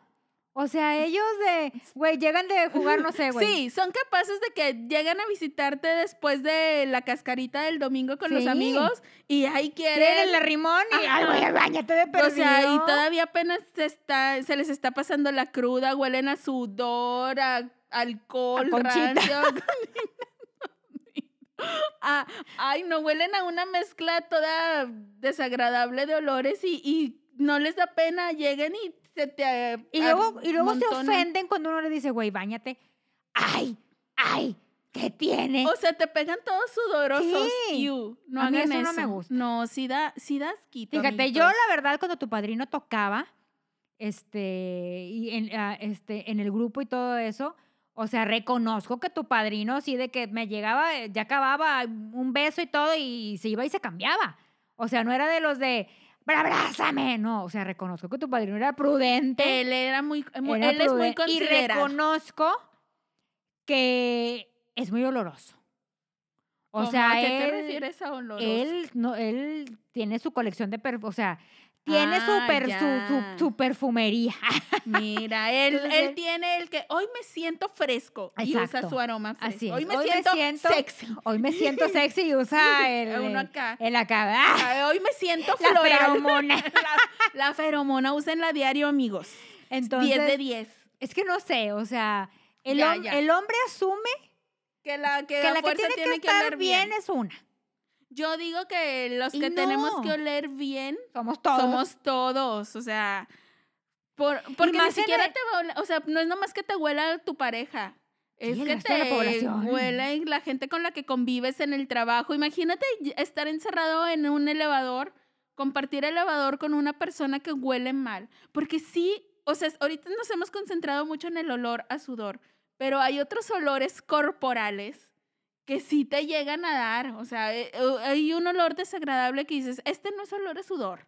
O sea, ellos de, güey, llegan de jugar, no sé, güey. Sí, son capaces de que llegan a visitarte después de la cascarita del domingo con los amigos y ahí Quieren quieren. el rimón y, ay, güey, bañate de perdido. o sea, y todavía apenas se, está, se les está pasando la cruda, huelen a sudor, a alcohol, A rancio. *laughs* Ah, ay, no, huelen a una mezcla toda desagradable de olores y, y no les da pena, lleguen y se te eh, Y luego, y luego se ofenden cuando uno le dice, güey, bañate. Ay, ay, ¿qué tiene? O sea, te pegan todos sudorosos. Sí. No A mí hagan eso no me gusta. No, sí da, sí das quito. Fíjate, yo amiguitos. la verdad cuando tu padrino tocaba, este, y en, ah, este, en el grupo y todo eso, o sea, reconozco que tu padrino sí de que me llegaba, eh, ya acababa un beso y todo y se iba y se cambiaba. O sea, no era de los de, "Pero abrázame, no, o sea, reconozco que tu padrino era prudente. Él era muy, mu- era él es muy pruden- y considerado. reconozco que es muy oloroso. O sea, ¿A qué te él, refieres a oloroso? él, no, él tiene su colección de perfumes, o sea, tiene Ah, su, per- su, ya. su, su perfumería. *laughs* Mira, él, Entonces, él tiene el que hoy me siento fresco y usa su aroma fresco. Así. Hoy me Hoy me siento, siento- sexy. Hoy me siento sexy y usa *laughs* el, Uno acá. el acá. Hoy me siento *laughs* La floral. feromona. La, la feromona, úsenla diario, amigos. Entonces, 10 de 10. es que no sé, o sea, el, Ya, hom- ya. el hombre asume Que la que, la que tiene, tiene que estar bien bien. es una. Yo digo que los Y que tenemos que oler bien Somos todos. somos todos, o sea, por, porque ni siquiera te va a oler- o sea, no es nomás que te huela tu pareja. Es que de la te población. huele la gente con la que convives en el trabajo. Imagínate y- estar encerrado en un elevador, compartir elevador con una persona que huele mal. Porque sí, o sea, ahorita nos hemos concentrado mucho en el olor a sudor, pero hay otros olores corporales que sí te llegan a dar. O sea, eh, hay un olor desagradable que dices, este no es olor a sudor.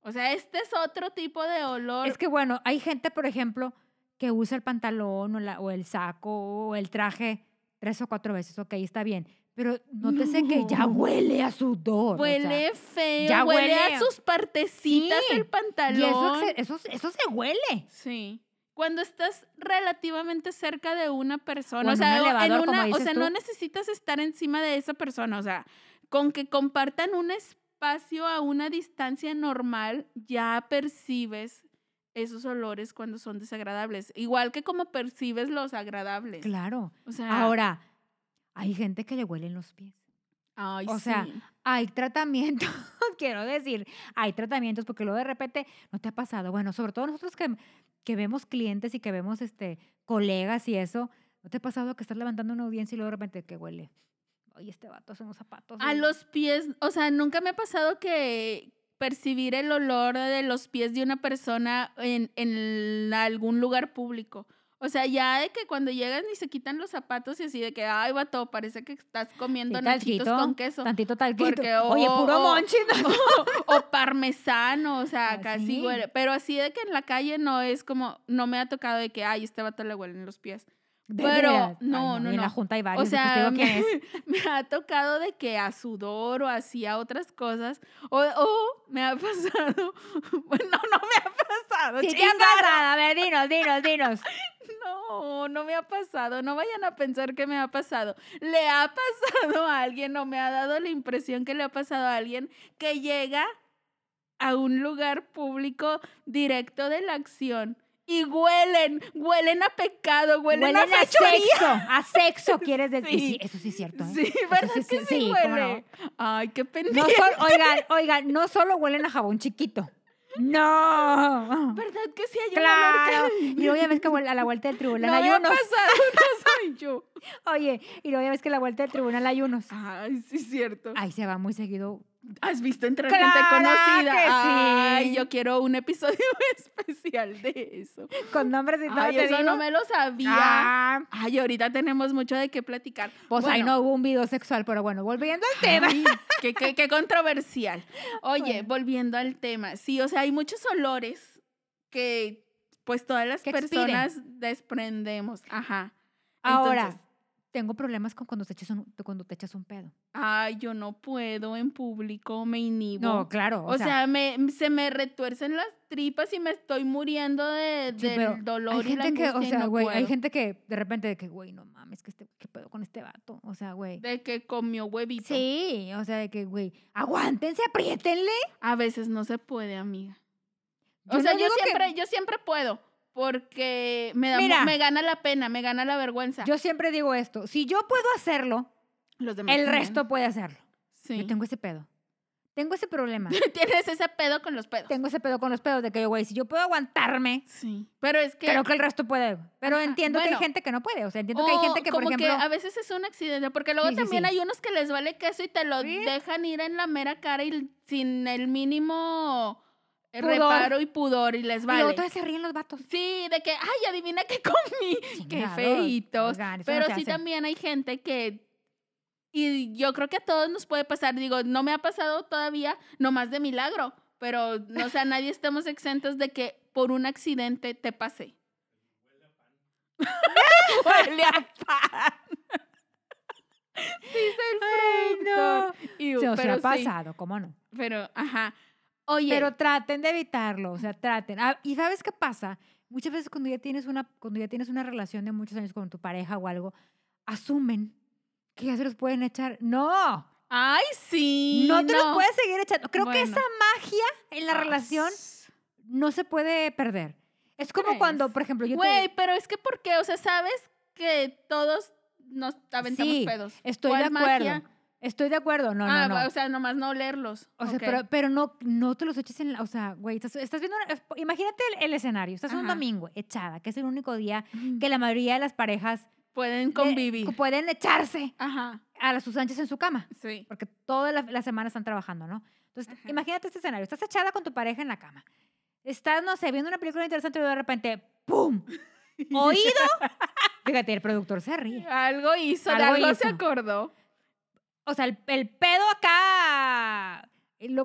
O sea, este es otro tipo de olor. Es que bueno, hay gente, por ejemplo, que usa el pantalón o, la- o el saco o el traje tres o cuatro veces, ok, está bien. Pero nótese que ya No. huele a sudor. o sea, Huele feo, ya huele, huele a- sus partecitas Sí, el y pantalón. eso, se- eso, eso se huele. Sí. Cuando estás relativamente cerca de una persona, O o, en sea, un o- elevador, en una, o sea, tú. no necesitas estar encima de esa persona, o sea, con que compartan un espacio a una distancia normal, ya percibes esos olores cuando son desagradables, igual que como percibes los agradables. Claro. O sea, Ahora, hay gente que le huelen los pies. ay, o sea. Hay tratamientos, quiero decir, hay tratamientos porque luego de repente no te ha pasado. Bueno, sobre todo nosotros que, que vemos clientes y que vemos este colegas y eso, ¿no te ha pasado que estás levantando una audiencia y luego de repente que huele? Oye, este vato son unos zapatos. A los pies, o sea, nunca me ha pasado que percibir el olor de los pies de una persona en, en algún lugar público. O sea, ya de que cuando llegan y se quitan los zapatos y así de que, ay, vato, parece que estás comiendo Sí, nachitos talquito, con queso. Tantito talquito. Porque, Oye, oh, puro oh, monchis. *laughs* o parmesano, o sea, casi Así. huele. Pero así de que en la calle no es como, no me ha tocado de que, ay, este vato le huelen los pies. De Pero, veras. Ay, no, no, y En la no. junta hay O varios. sea, sea, *laughs* me, ha tocado de que a sudor o así a otras cosas. O, o me ha *laughs* pasado. Bueno, no me ha pasado. Sí, te ha pasado. A ver, dinos, dinos, dinos. No, no me ha pasado. No vayan a pensar que me ha pasado. Le ha pasado a alguien o me ha dado la impresión que le ha pasado a alguien que llega a un lugar público directo de la acción y huelen, huelen a pecado, huelen, Huelen a sexo. A sexo, *laughs* quieres decir. Sí. sí, eso sí es cierto. ¿eh? Sí, ¿verdad sí, que sí, no. Ay, qué No pendiente. oigan, oigan, no solo huelen a jabón chiquito. No. ¿Verdad que sí hay un olor Claro. que- Y luego ya ves que a la vuelta del tribunal No hay unos. pasado, no soy yo. *laughs* Oye, y luego ya ves que a la vuelta del tribunal hay unos. Ay, sí, cierto. Ahí se va muy seguido. ¿Has visto entre ¡Claro gente conocida? que sí! Ay, yo quiero un episodio *laughs* especial de eso. Con nombres y todo. Ay, te eso digo. no me lo sabía. Ah, Ay, ahorita tenemos mucho de qué platicar. pues ahí no hubo un video sexual, pero bueno, volviendo al tema. Ay, qué, qué- qué controversial. Oye, Bueno. volviendo al tema. Sí, o sea, hay muchos olores que pues todas las Que expiren. personas desprendemos. Ajá. Ahora, Entonces, tengo problemas con cuando te echas un, cuando te echas un pedo. Ay, yo no puedo en público, me inhibo. No, claro. o, sea, me, se me retuercen las tripas y me estoy muriendo de, Sí, del dolor hay y la que, o sea, no güey, hay gente que de repente de que, güey, no mames, que este, ¿qué pedo con este vato? O sea, güey. De que comió huevito. Sí, o sea, de que, güey, aguántense, apriétenle. A veces no se puede, amiga. O sea, no yo que- siempre, yo siempre puedo. Porque me, da, Mira. me gana la pena, me gana la vergüenza. Yo siempre digo esto, si yo puedo hacerlo, Los demás el también. resto puede hacerlo. Sí. Yo tengo ese pedo. Tengo ese problema. *laughs* Tienes ese pedo con los pedos. tengo ese pedo con los pedos de que, güey, si yo puedo aguantarme, Sí. Pero es que. creo que el resto puede. Pero Ajá, entiendo que bueno. hay gente que no puede. O sea, entiendo que hay gente que, por como ejemplo... que a veces es un accidente, porque luego Sí, sí, también sí. hay unos que les vale queso y te lo Sí. dejan ir en la mera cara y sin el mínimo Pudor. reparo y pudor y les Y vale. luego todavía se ríen los vatos. Sí, de que, ay, adivina qué comí. *laughs* Qué feitos. oigan, no Pero se sí hace. también hay gente que, y yo creo que a todos nos puede pasar, digo, no me ha pasado todavía, nomás de milagro, pero, no, o sea, nadie estamos exentos de que por un accidente te pase. *laughs* Huele a pan. *laughs* Dice el productor. Iu, Sí, o sea, pero ha sí, pasado, ¿cómo no? pero, ajá. Oye, Pero traten de evitarlo, o sea, traten. Ah, ¿Y sabes qué pasa? Muchas veces cuando ya tienes una, cuando ya tienes una relación de muchos años con tu pareja o algo, asumen que ya se los pueden echar. ¡No! ay, sí. no te los puedes seguir echando. Creo que esa magia en la relación no se puede perder. Es como ¿Crees? cuando, por ejemplo, yo Güey, te... pero es que ¿por qué? O sea, sabes que todos nos aventamos Sí, pedos. Estoy de ¿Cuál acuerdo. magia? Estoy de acuerdo. No, ah, no, no. o sea, nomás no olerlos. O sea, Ok. pero, pero no, no te los eches en la. O sea, güey, estás, estás viendo. imagínate el, el escenario. Estás un Ajá. domingo echada, que es el único día que la mayoría de las parejas Pueden convivir. pueden echarse Ajá, a las sus anchas en su cama. sí. Porque toda la, la semana están trabajando, ¿no? Entonces, Ajá. imagínate este escenario. Estás echada con tu pareja en la cama. Estás, no sé, viendo una película interesante y de repente, ¡pum! *laughs* Oído. Fíjate, el productor se ríe. Algo hizo, Algo algo se hizo. acordó. O sea, el, el pedo acá.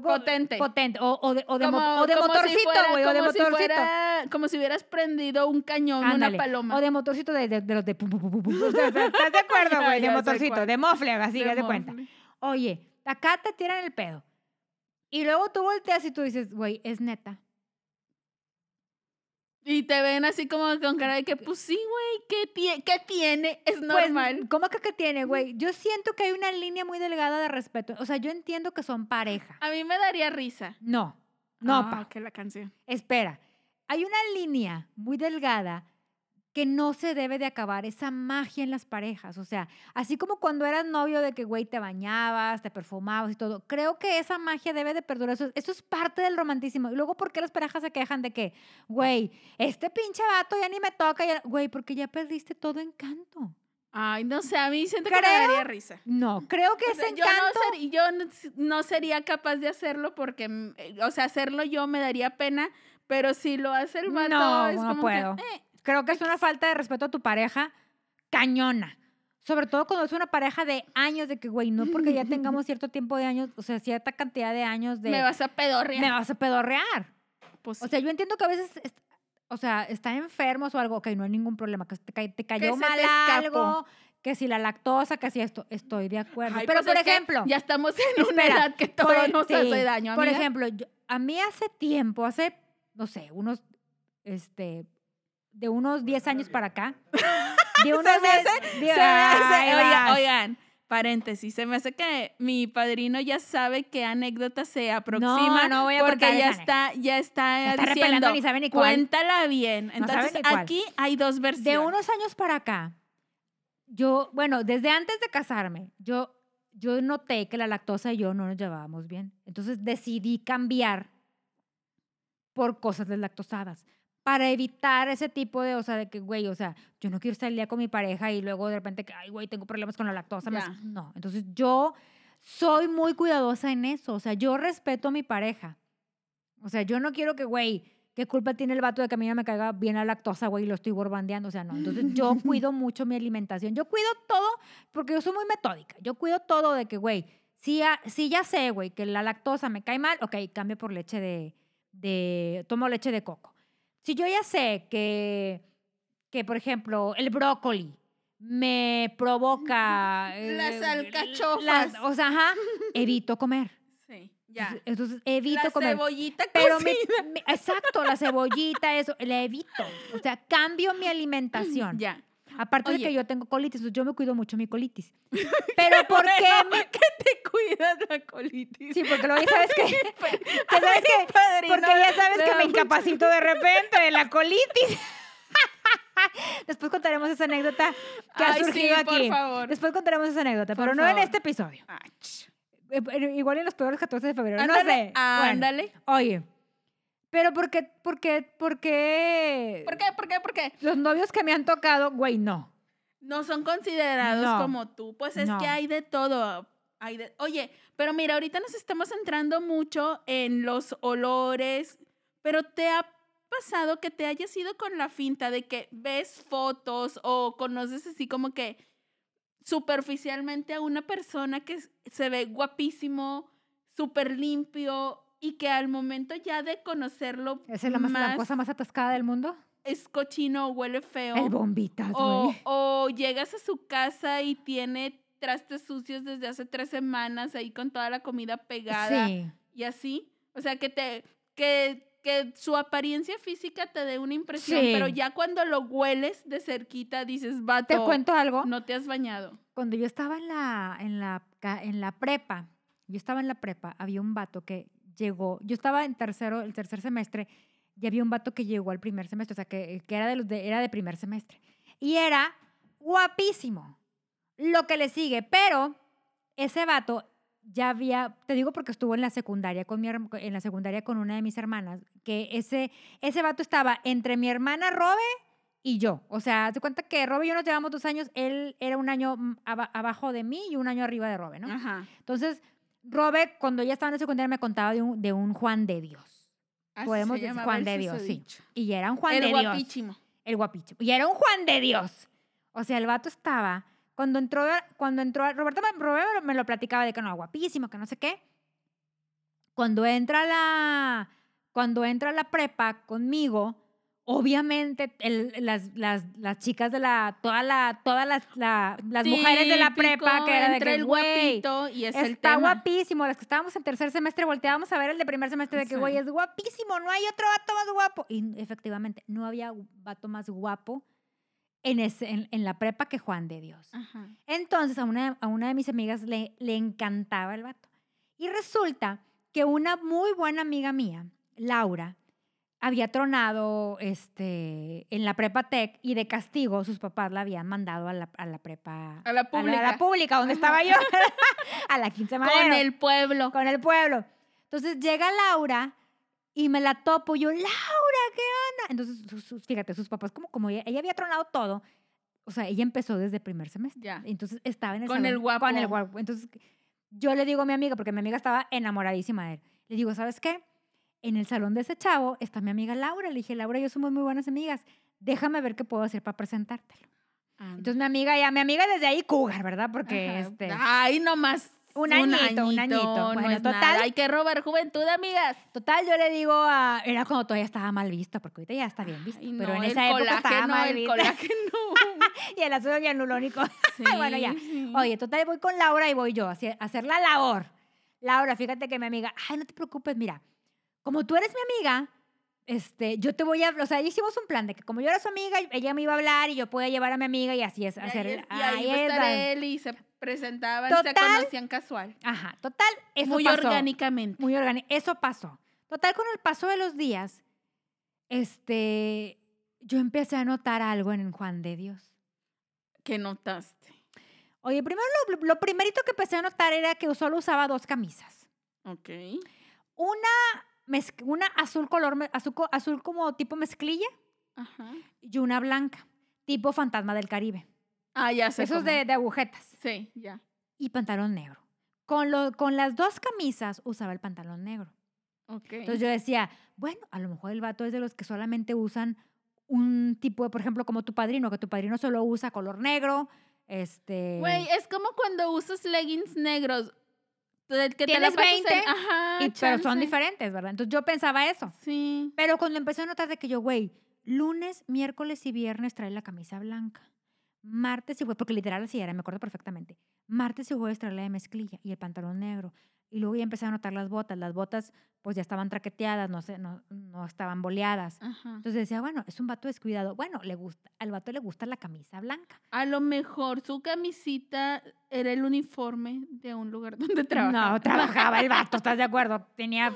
Potente. Potente. O, o de, o de, Como- mo- o de como si motorcito, güey. o de si motorcito. fuera- como si hubieras prendido un cañón, Ándale, una paloma. O de motorcito de, de, de los de pum, pum, pum, pum, pum. O sea, ¿Estás de *laughs* acuerdo, güey? De motorcito, de mofle, así, De de cuenta. Oye, acá te tiran el pedo. Y luego tú volteas y tú dices, güey, es neta. Y te ven así como con cara de que, pues sí, güey, ¿qué, tie- qué tiene? Es Pues, normal. ¿cómo que qué tiene, güey? Yo siento que hay una línea muy delgada de respeto. O sea, yo entiendo que son pareja. A mí me daría risa. No, no, ah, pa. que la canción. Espera, hay una línea muy delgada que no se debe de acabar, esa magia en las parejas. O sea, así como cuando eras novio de que, güey, te bañabas, te perfumabas y todo, creo que esa magia debe de perdurar. Eso, eso es parte del romanticismo. Y luego, ¿por qué las parejas se quejan de que, güey, este pinche vato ya ni me toca? ya-". Güey, porque ya perdiste todo encanto. Ay, no sé, a mí siento que me daría risa. No, creo que O ese sea, yo, encanto... no ser- yo no sería capaz de hacerlo porque, mm, eh, o sea, hacerlo yo me daría pena, pero si lo hace el vato No, es no como puedo. que, eh, Creo que es una falta de respeto a tu pareja cañona. Sobre todo cuando es una pareja de años, de que, güey, no porque ya tengamos *laughs* cierto tiempo de años, o sea, cierta cantidad de años de... me vas a pedorrear. me vas a pedorrear. Pues O sea, yo entiendo que a veces, o sea, están enfermos o algo, ok, no hay ningún problema, que te, ca- te cayó mal algo, que si la lactosa, que si esto, estoy de acuerdo. Ay, Pero, pues por ejemplo... ya estamos en una edad que por todo nos sí, hace daño, Por amiga. ejemplo, yo- a mí hace tiempo, hace, no sé, unos, este, de unos 10 años para acá. *laughs* De unos se me 10 hace, de- se me hace- Ay, oigan, oigan, paréntesis, se me hace que mi padrino ya sabe qué anécdota se aproxima no voy a porque ya está, ya está, está diciendo, ni sabe ni cuéntala bien. No Entonces, cuál. aquí hay dos versiones. De unos años para acá, yo, bueno, desde antes de casarme, yo, yo noté que la lactosa y yo no nos llevábamos bien. Entonces decidí cambiar por cosas deslactosadas para evitar ese tipo de, o sea, de que, güey, o sea, yo no quiero estar el día con mi pareja y luego de repente, ay, güey, tengo problemas con la lactosa. Ya. No, entonces yo soy muy cuidadosa en eso, o sea, yo respeto a mi pareja. O sea, yo no quiero que, güey, ¿qué culpa tiene el vato de que a mí no me caiga bien la lactosa, güey, y lo estoy borbandeando? O sea, no. Entonces, yo *laughs* cuido mucho mi alimentación. Yo cuido todo porque yo soy muy metódica. Yo cuido todo de que, güey, si ya, si ya sé, güey, que la lactosa me cae mal, ok, cambio por leche de, de, tomo leche de coco. Si yo ya sé que, que por ejemplo, el brócoli me provoca... *laughs* Las eh, alcachofas. las- o sea, ajá, *laughs* evito comer. Sí, ya. Entonces, evito La comer. cebollita Pero cocida. mi- exacto, la cebollita, eso, la evito. O sea, cambio mi alimentación. *clears throat* Ya. Aparte de Oye. que yo tengo colitis, entonces yo me cuido mucho mi colitis. *laughs* Pero ¿por qué? Bueno, que te cuidas la colitis? Sí, porque luego *laughs* ya sabes que, que sabes que porque ya sabes que me incapacito de repente de la colitis. *laughs* Después contaremos esa anécdota que ha Ay, sí, surgido por aquí. favor. Después contaremos esa anécdota, Por pero no en este episodio. Ach. Eh, Igual en los peores 14 de febrero. no Ándale, sé. Bueno, Ándale. oye, pero ¿por qué, por qué, por qué ¿Por qué? ¿Por qué? ¿Por qué? los novios que me han tocado, güey, no? No son considerados No. como tú. Pues es No. que hay de todo. Hay de... Oye, pero mira, ahorita nos estamos centrando mucho en los olores, pero ¿te ha pasado que te hayas ido con la finta de que ves fotos o conoces así como que superficialmente a una persona que se ve guapísimo, súper limpio y que al momento ya de conocerlo Esa es la, más, la más cosa más atascada del mundo. es cochino o huele feo? El bombitas, O, llegas a su casa y tiene trastes sucios desde hace tres semanas ahí con toda la comida pegada Sí. y así. O sea, que te que, que su apariencia física te dé una impresión, Sí. pero ya cuando lo hueles de cerquita dices, vato, Te cuento algo. no te has bañado. Cuando yo estaba en la, en la, en la prepa, yo estaba en la prepa, había un vato que llegó, yo estaba en tercero, el tercer semestre, y había un vato que llegó al primer semestre, o sea, que, que era, de los de, era de primer semestre. Y era guapísimo, lo que le sigue, pero ese vato ya había, te digo porque estuvo en la secundaria con mi, en la secundaria con una de mis hermanas, que ese, ese vato estaba entre mi hermana Robe y yo. O sea, se cuenta que Robe y yo nos llevamos dos años, él era un año mm, aba- abajo de mí y un año arriba de Robe, ¿no? Ajá. Entonces, Robe, cuando ella estaba en la secundaria, me contaba de un, de un Juan de Dios. Así Podemos decir Juan el de Dios, sí. Y era un Juan El de Dios. guapísimo. El guapísimo. Y era un Juan de Dios. O sea, el vato estaba. Cuando entró, cuando entró, Roberto me, Roberto me lo platicaba de que no, guapísimo, que no sé qué. Cuando entra la, cuando entra la prepa conmigo, obviamente el- las, las, las chicas de la, toda la, todas las, la- las mujeres de la prepa que era de que, el guapito y es el Está tema. guapísimo. Las que estábamos en tercer semestre volteábamos a ver el de primer semestre de que, Sí. güey, es guapísimo. No hay otro vato más guapo. Y efectivamente, no había vato más guapo en, ese, en, en la prepa que Juan de Dios. Ajá. Entonces, a una, a una de mis amigas le, le encantaba el vato. Y resulta que una muy buena amiga mía, Laura, había tronado este, en la prepa tech y de castigo sus papás la habían mandado a la, a la prepa... A la a pública. la, pública, donde estaba yo. *laughs* *laughs* a la 15 Con el pueblo. Con el pueblo. Entonces llega Laura y me la topo. y Yo, Laura, ¿qué onda? Entonces, sus- sus- fíjate, sus papás, como, como ella, ella había tronado todo, o sea, ella empezó desde primer semestre. Ya. Entonces estaba en el Con salón el guapo. Con el guapo. Entonces yo le digo a mi amiga, porque mi amiga estaba enamoradísima de él, le digo, ¿sabes qué? En el salón de ese chavo está mi amiga Laura. Le dije, Laura, y yo somos muy buenas amigas. Déjame ver qué puedo hacer para presentártelo. Anda. Entonces mi amiga, ya, mi amiga desde ahí cougar, ¿verdad? Porque Ajá. este... Ay, nomás. Un añito, un añito. no Bueno, es nada. total. Hay que robar juventud, amigas. Total, yo le digo a... Era cuando todavía estaba mal visto, porque ahorita ya está bien visto. Ay, pero no, en el esa época estaba mal el visto. colágeno. *laughs* y el ácido hialurónico. *laughs* Sí, bueno, ya. sí. Oye, total, voy con Laura y voy yo a hacer la labor. Laura, fíjate que mi amiga, ay, no te preocupes, mira, como tú eres mi amiga, este, yo te voy a, o sea, hicimos un plan de que como yo era su amiga, ella me iba a hablar y yo podía llevar a mi amiga y así es, Y hacer, ahí, y ahí ahí iba a es, estar la- él y se presentaban, se Total. conocían casual. Ajá, total, eso Muy pasó. orgánicamente. Muy orgánico. Eso pasó. Total, con el paso de los días, este, yo empecé a notar algo en Juan de Dios. ¿Qué notaste? Oye, primero lo, lo primerito que empecé a notar era que solo usaba dos camisas. Ok. Una, una azul color, azul, azul como tipo mezclilla Ajá. y una blanca, tipo fantasma del Caribe. Ah, ya sé. Esos de, de agujetas. Sí, ya. Y pantalón negro. Con, lo, con las dos camisas usaba el pantalón negro. Ok. Entonces yo decía, bueno, a lo mejor el vato es de los que solamente usan un tipo de, por ejemplo, como tu padrino, que tu padrino solo usa color negro, este... Güey, es como cuando usas leggings negros. Que te la Tienes pasas en- 20, Ajá, y- pero son diferentes, ¿verdad? Entonces yo pensaba eso. Sí. Pero cuando empecé a notar de que yo, güey, lunes, miércoles y viernes trae la camisa blanca. martes y jueves, porque literal así era, me acuerdo perfectamente. Martes y jueves traía la de mezclilla y el pantalón negro. Y luego ya empecé a notar las botas. Las botas pues ya estaban traqueteadas, no, sé, no, no estaban boleadas. Ajá. Entonces decía, bueno, es un vato descuidado. Bueno, le gusta, al vato le gusta la camisa blanca. A lo mejor su camisita era el uniforme de un lugar *laughs* donde trabajaba. No, trabajaba el vato, ¿estás de acuerdo? Tenía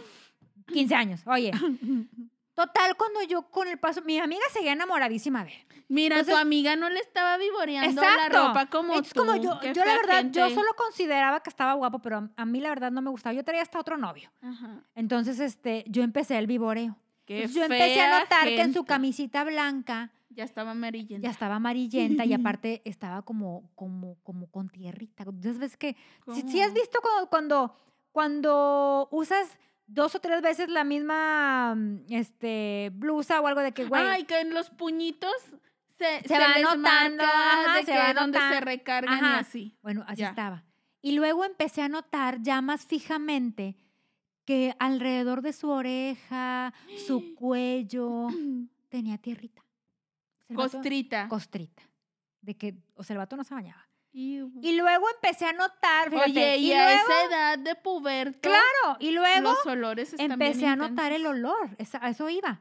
15 años. Oye, *laughs* total, cuando yo con el paso, mi amiga seguía enamoradísima de él. Mira, Entonces- tu amiga no le estaba vivoreando la Exacto. ropa como Es tú. como yo, Qué yo la verdad, yo solo consideraba que estaba guapo, pero a, a mí la verdad no me gustaba. Yo traía hasta otro novio. Ajá. Entonces, este, yo empecé el vivoreo. Qué Entonces, yo empecé a notar que en su camisita blanca Ya estaba amarillenta. ya estaba amarillenta y *laughs* aparte estaba como, como, como con tierrita. Entonces ves que, si, si has visto cuando, cuando, cuando usas dos o tres veces la misma mm, este, blusa o algo de que, güey, Ay, que en los puñitos se, Se va les notando, marca ajá, de se que va donde se recargan y así. bueno, así ya. estaba. Y luego empecé a notar ya más fijamente que alrededor de su oreja, su *gasps* cuello, *clears throat* tenía tierrita. Costrita. Costrita. De que, o sea, el vato no se bañaba. Y luego empecé a notar, fíjate, Oye, y, y a luego, esa edad de puberto, claro, y luego los olores están empecé bien a notar el olor, esa- a eso iba.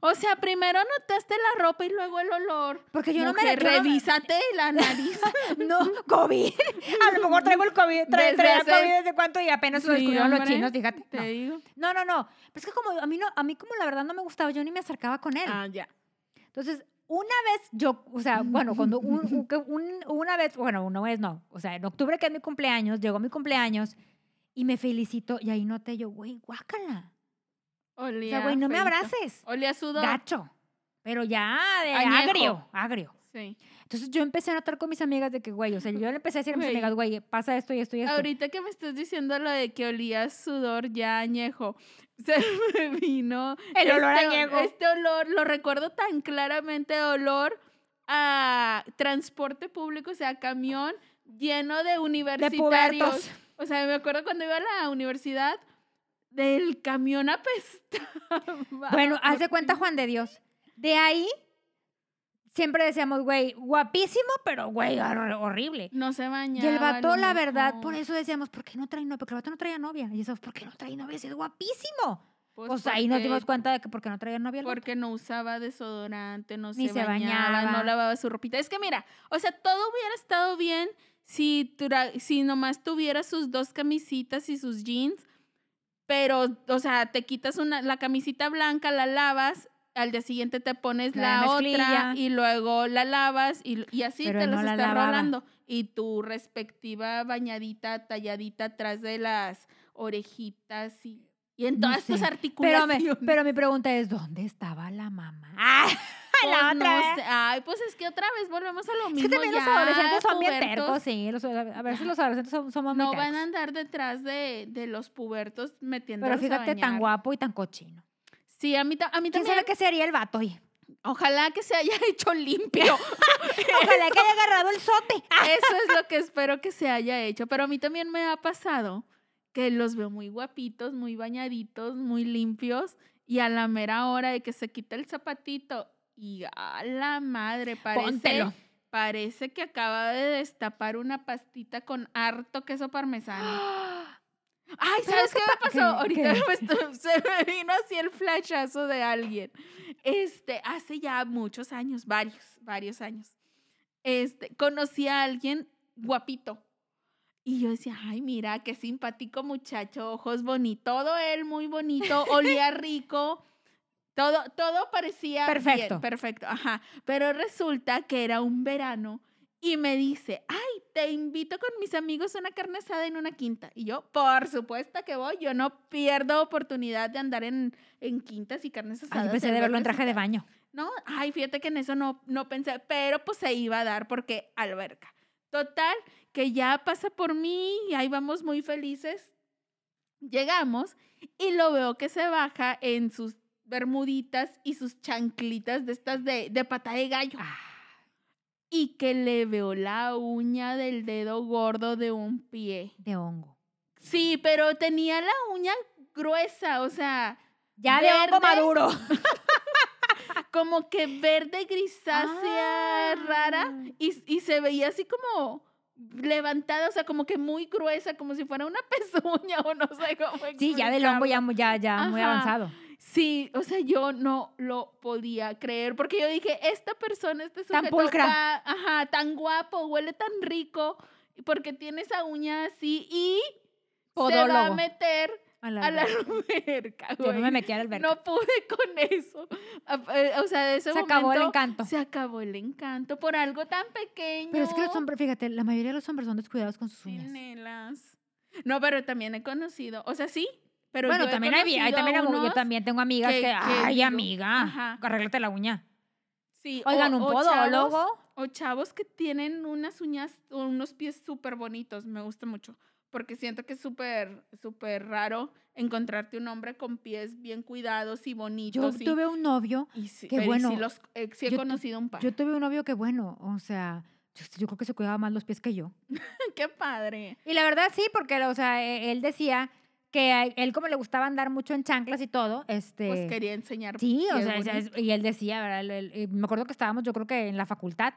O sea, primero notaste la ropa y luego el olor. Porque yo no me... Revísate la *laughs* nariz. No, COVID. A lo mejor traigo el COVID, tra- Desde hace- COVID desde cuánto y apenas lo Sí, descubrieron los chinos, fíjate. Te No. digo. no, no, no. Pero es que como a mí no, a mí como la verdad no me gustaba, yo ni me acercaba con él. Ah, ya. Entonces, una vez yo, o sea, bueno, cuando un, *laughs* un- que un- una vez, bueno, una vez no, o sea, en octubre que es mi cumpleaños, llegó mi cumpleaños y me felicitó y ahí noté yo, güey, guácala. O Olía sea, güey, no me abraces. Olía sudor. Gacho. Pero ya de Añejo. agrio, agrio. Sí. Entonces yo empecé a notar con mis amigas de que, güey, o sea, yo le empecé a decir a mis Güey. amigas, güey, pasa esto y esto y esto. Ahorita que me estás diciendo lo de que olía a sudor ya añejo, *laughs* se me vino El olor este, añejo. Este olor, lo recuerdo tan claramente, olor a transporte público, o sea, camión lleno de universitarios. o sea, me acuerdo cuando iba a la universidad del camión *laughs* apestaba. Bueno, haz de cuenta Juan de Dios. De ahí siempre decíamos, güey, guapísimo, pero güey, hor- horrible. No se bañaba. Y el vato, la verdad, por eso decíamos, ¿por qué no trae novia? Porque el vato no traía novia. Y eso, ¿por qué no trae novia? Si es guapísimo. Pues, ahí nos dimos cuenta de que porque no traía novia. Porque no usaba desodorante, no Ni se, se bañaba, bañaba. no lavaba su ropita. Es que mira, o sea, todo hubiera estado bien si, si nomás tuviera sus dos camisitas y sus jeans, pero, o sea, te quitas una, la camisita blanca, la lavas, al día siguiente te pones La otra y luego la lavas y, y así Pero te los no la estás rolando. Y tu respectiva bañadita, talladita atrás de las orejitas y, y en No todas tus sé. Pero, articulaciones. me- pero mi pregunta es, ¿dónde estaba la mamá? ¡Ah! *laughs* Pues la otra no sé. Ay, pues es que otra vez volvemos a lo Es mismo. que también los adolescentes son bien pubertos, tercos, sí. los- a veces los adolescentes son- somos muy No van a andar detrás de, de los pubertos metiendo Pero fíjate, tan guapo y tan cochino. Sí, a mí, a mí ¿Quién también. sabe qué sería el vato? oye? Ojalá que se haya *laughs* hecho limpio. *laughs* Ojalá que haya agarrado el sote. *laughs* Eso es lo que espero que se haya hecho. Pero a mí también me ha pasado que los veo muy guapitos, muy bañaditos, muy limpios. Y a la mera hora de que se quita el zapatito y a la madre, parece, Póntelo. parece que acaba de destapar una pastita con harto queso parmesano. *gasps* *gasps* Ay, ¿sabes qué me pasó? Ahorita *laughs* se me vino así el flashazo de alguien. Este, hace ya muchos años, varios, varios años. Este, conocí a alguien guapito. Y yo decía, ay, mira, qué simpático muchacho, ojos bonitos, todo él muy bonito, olía *laughs* rico, todo, todo parecía bien, Perfecto. perfecto, ajá. Pero resulta que era un verano y me dice, ay, te invito con mis amigos a una carne asada en una quinta. Y yo, por supuesto que voy, yo no pierdo oportunidad de andar en, en quintas y carnes asadas. Ay, pensé de verlo en traje de baño. No, ay, fíjate que en eso no, no pensé, pero pues se iba a dar porque alberca. Total, que ya pasa por mí y ahí vamos muy felices. Llegamos y lo veo que se baja en sus bermuditas y sus chanclitas de estas de, de pata de gallo. Ah, Y que le veo la uña del dedo gordo de un pie. de hongo. Sí, pero tenía la uña gruesa, o sea, Ya de hongo maduro. *laughs* como que verde grisácea, rara, Ah. y, y se veía así como levantada, o sea, como que muy gruesa, como si fuera una *laughs* pezuña o no sé cómo Sí, ya del hongo ya, ya, muy avanzado. Sí, o sea, yo no lo podía creer, porque yo dije, esta persona, este Tan sujeto, pulcra. va- ajá, tan guapo, huele tan rico, porque tiene esa uña así y se va a Podólogo. meter A la a la alberca. Yo no me metí a la alberca. No pude *laughs* con eso. A- eh, O sea, de ese Se acabó el encanto. Se acabó el encanto por algo tan pequeño. Pero es que los hombres, fíjate, la mayoría de los hombres son descuidados con sus uñas. Chinelas. No, pero también he conocido, o sea, sí, pero bueno, yo también hay, vi- hay también, amo- yo unos- también tengo amigas que- que, que ay, digo, amiga, ajá. arréglate la uña. Sí, Oigan, o- un podólogo. O chavos que tienen unas uñas, o unos pies súper bonitos, me gusta mucho, porque siento que es súper, súper raro encontrarte un hombre con pies bien cuidados y Yo bonitos. y- tuve un novio, y sí, qué pero y bueno. sí, los, eh, sí he Yo conocido un par. yo tuve un novio que bueno, o sea, yo, yo creo que se cuidaba más los pies que yo. *laughs* Qué padre. Y la verdad sí, porque, o sea, e- él decía que a él como le gustaba andar mucho en chanclas y todo, este... Pues quería enseñar. Sí, o sea, es- y él decía, ¿verdad? Él- él- y me acuerdo que estábamos, yo creo que en la facultad,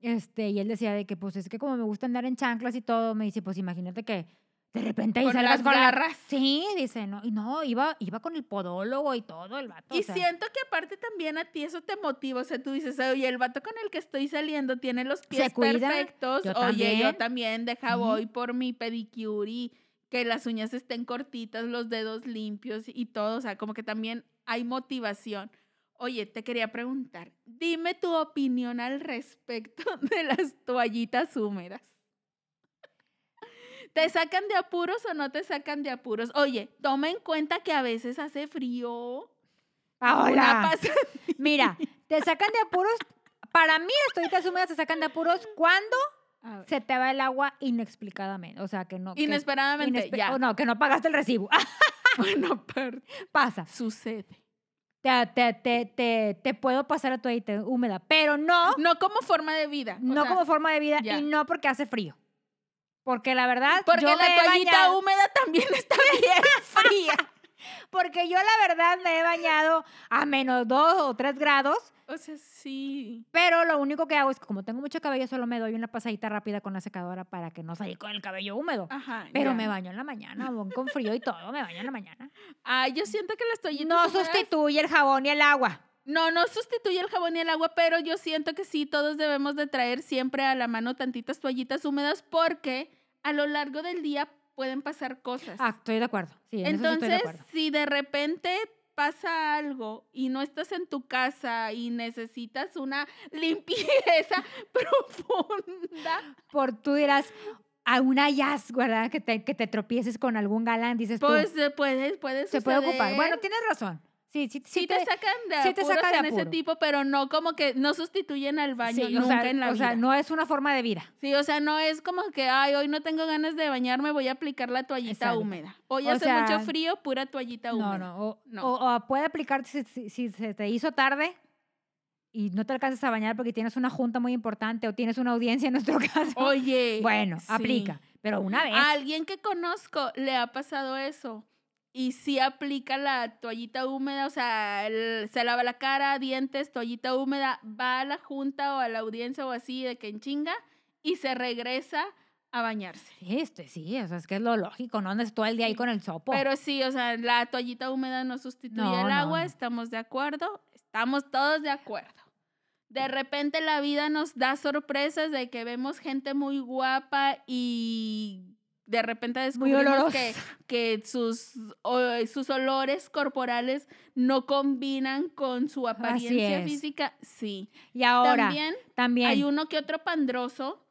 este, y él decía de que, pues, es que como me gusta andar en chanclas y todo, me dice, pues, imagínate que de repente ahí salgas las con la- garras. Sí, dice, no, y no, iba, iba con el podólogo y todo el vato. o Y sea, siento que aparte también a ti eso te motiva, o sea, tú dices, oye, el vato con el que estoy saliendo tiene los pies perfectos, yo oye, yo también. deja voy por mi pedicure y que las uñas estén cortitas, los dedos limpios y todo, o sea, como que también hay motivación. Oye, te quería preguntar, dime tu opinión al respecto *laughs* de las toallitas húmedas. ¿Te sacan de apuros o no te sacan de apuros? Oye, toma en cuenta que a veces hace frío. Pasa- mira, *laughs* te sacan de apuros, para mí las toallitas húmedas se sacan de apuros cuando. Se te va el agua inexplicadamente, o sea, que no... que- Inesperadamente, inespe- ya. o no, que no pagaste el recibo. *laughs* Bueno, Pasa. sucede. te, te, te, te, te puedo pasar la toallita húmeda, pero no, No como forma de vida. no sea, como forma de vida ya. y no porque hace frío. Porque la verdad, Porque yo la me toallita bañado- húmeda también *laughs* está *laughs* bien fría. Porque yo la verdad me he bañado a menos dos o tres grados, O sea, sí. pero lo único que hago es que como tengo mucho cabello, solo me doy una pasadita rápida con la secadora para que no salga con el cabello húmedo. Ajá. Pero ya. me baño en la mañana, con frío y todo, me baño en la mañana. Ah, yo siento que las toallitas No sustituye el jabón y el agua. No, no sustituye el jabón y el agua, pero yo siento que sí, todos debemos de traer siempre a la mano tantitas toallitas húmedas porque a lo largo del día pueden pasar cosas. Ah, estoy de acuerdo. Sí, en eso sí estoy de Entonces, acuerdo. si de repente pasa algo y no estás en tu casa y necesitas una *laughs* limpieza *laughs* profunda, por tú dirás, a un hallazgo, ¿verdad? Que te, que te tropieces con algún galán, dices tú, pues eh, puede, puede se puede ocupar. Bueno, tienes razón. Sí, sí, sí, sí te, sacan de sí te apuros saca de en ese apuro. tipo, pero no como que no sustituyen al baño sí, o nunca sea, en la o sea, vida. no es una forma de vida. Sí, o sea, no es como que, ay, hoy no tengo ganas de bañarme, voy a aplicar la toallita Exacto. húmeda. Hoy O hace sea, mucho frío, pura toallita húmeda. No, no. O, No. o- o puede aplicarte si, si- si se te hizo tarde y no te alcanzas a bañar porque tienes una junta muy importante o tienes una audiencia en nuestro *laughs* caso. Oye. bueno, sí. aplica. Pero una vez. A alguien que conozco le ha pasado eso. Y sí aplica la toallita húmeda, o sea, se lava la cara, dientes, toallita húmeda, va a la junta o a la audiencia o así de que en chinga y se regresa a bañarse. Sí, este, sí, o sea, es que es lo lógico, no andes todo el día ahí con el sopo. Pero sí, o sea, la toallita húmeda no sustituye No, el agua, no. estamos de acuerdo, estamos todos de acuerdo. De repente la vida nos da sorpresas de que vemos gente muy guapa y de repente Muy descubrimos que, *laughs* que sus, o- sus olores corporales no combinan con su apariencia física. Sí. Y ahora, También también. hay uno que otro pandroso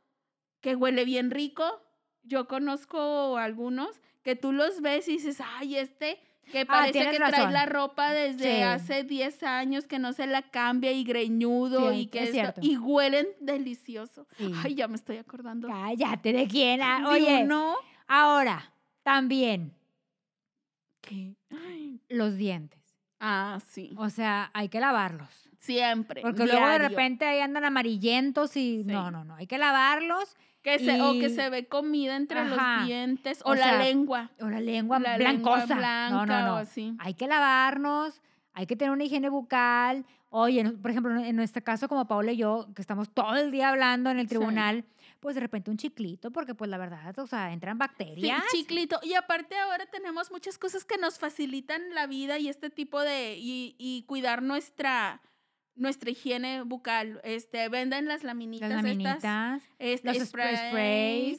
que huele bien rico. Yo conozco algunos que tú los ves y dices, ay, este que parece Ah, tienes que trae razón. la ropa desde Sí. hace 10 años, que no se la cambia y greñudo Sí, y que es esto- y huelen delicioso. Sí. Ay, ya me estoy acordando. Cállate, ¿de quién? Ah, Oye, uno ahora, también, ay, los dientes. Ah, sí. O sea, hay que lavarlos. Siempre. Porque luego de repente ahí andan amarillentos y no, no, no, hay que lavarlos. Que se, O que se ve comida entre Ajá. los dientes. O, O la sea, lengua. O la lengua La lengua blancosa. blanca no, no, no. o así. Hay que lavarnos, hay que tener una higiene bucal. Oye, por ejemplo, en nuestro caso, como Paula y yo, que estamos todo el día hablando en el Sí. tribunal, pues de repente un chiclito, porque pues la verdad, o sea, entran Sí, bacterias. chiclito. Y aparte ahora tenemos muchas cosas que nos facilitan la vida y este tipo de... y, y cuidar nuestra nuestra higiene bucal. Este, venden las laminitas, Las estas. laminitas. Este, los spray- sprays,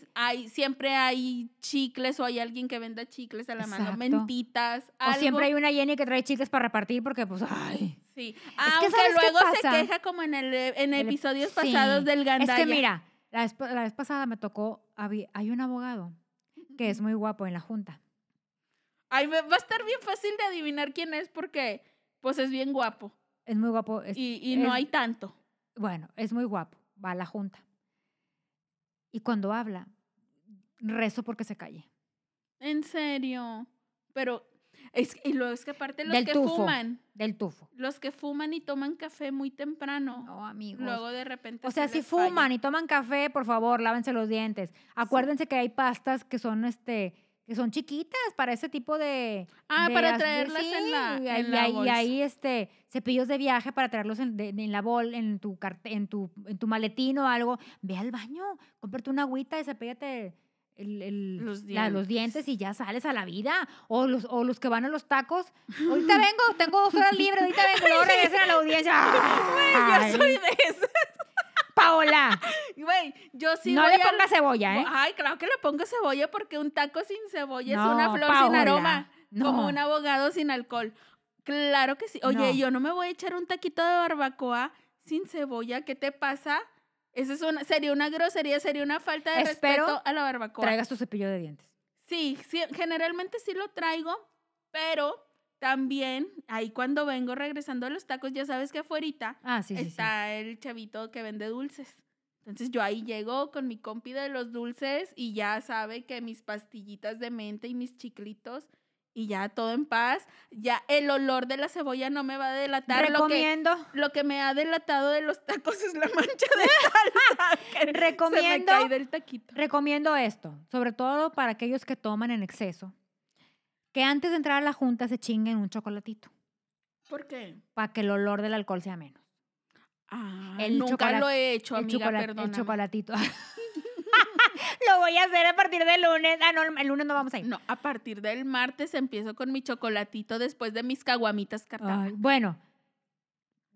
sprays. Hay, siempre hay chicles o hay alguien que venda chicles a la mano, mentitas. O siempre hay una Jenny que trae chicles para repartir porque pues, ay. Sí. que, Aunque ¿sabes qué luego se queja como en, el, en El- episodios sí. pasados del Es gandaya. que mira, la vez, la vez pasada me tocó, hay un abogado que es muy guapo en la junta. Ay, va a estar bien fácil de adivinar quién es porque pues es bien guapo Es muy guapo. es- y, y no es- hay tanto. Bueno, es muy guapo. Va a la junta. Y cuando habla, rezo porque se calle. En serio. Pero es y luego es que aparte los Del que tufo. fuman, Del tufo. los que fuman y toman café muy temprano, No, amigos. luego de repente o sea, si falla. fuman y toman café, por favor, lávense los dientes. Acuérdense que hay pastas que son este que son chiquitas para ese tipo de Ah, de para as- de- traerlas en la- y en hay- la y hay- y bolsa. hay este cepillos de viaje para traerlos en, de- en la bol en tu en tu en tu maletín o algo. Ve al baño, cómprate una agüita y cepíllate el, el- Los la- los dientes. y ya sales a la vida. O los, o los que van a los tacos. *laughs* Ahorita vengo, tengo dos horas libres, ahorita vengo, luego regresen a la audiencia. *laughs* Yo soy Ay, de esas. Paola, *laughs* Güey, yo sí no voy le al- pongas cebolla, ¿eh? Ay, claro que le pongo cebolla porque un taco sin cebolla No, es una flor sin aroma. Como un abogado sin alcohol. Claro que sí. Oye, No. yo no me voy a echar un taquito de barbacoa sin cebolla. ¿Qué te pasa? Esa es una, sería una grosería, sería una falta de Espero respeto a la barbacoa. Traigas tu cepillo de dientes. Sí, sí, generalmente sí lo traigo, pero también ahí cuando vengo regresando a los tacos, ya sabes que afuera Ah, sí, sí, sí. está el chavito que vende dulces. Entonces yo ahí llego con mi compi de los dulces y ya sabe que mis pastillitas de mente y mis chiclitos y ya todo en paz. Ya el olor de la cebolla no me va a delatar. Lo que, Recomiendo, lo que me ha delatado de los tacos es la mancha de salsa *laughs* que se me Recomiendo- cae del taquito. recomiendo esto, sobre todo para aquellos que toman en exceso, que antes de entrar a la junta se chinguen un chocolatito ¿Por qué? para que el olor del alcohol sea menos. Ah, El nunca lo he hecho, el, amiga, el chocolatito. *laughs* *laughs* Lo voy a hacer a partir del lunes. Ah, no, el lunes no vamos a ir. No, a partir del martes empiezo con mi chocolatito después de mis caguamitas cartadas. Bueno,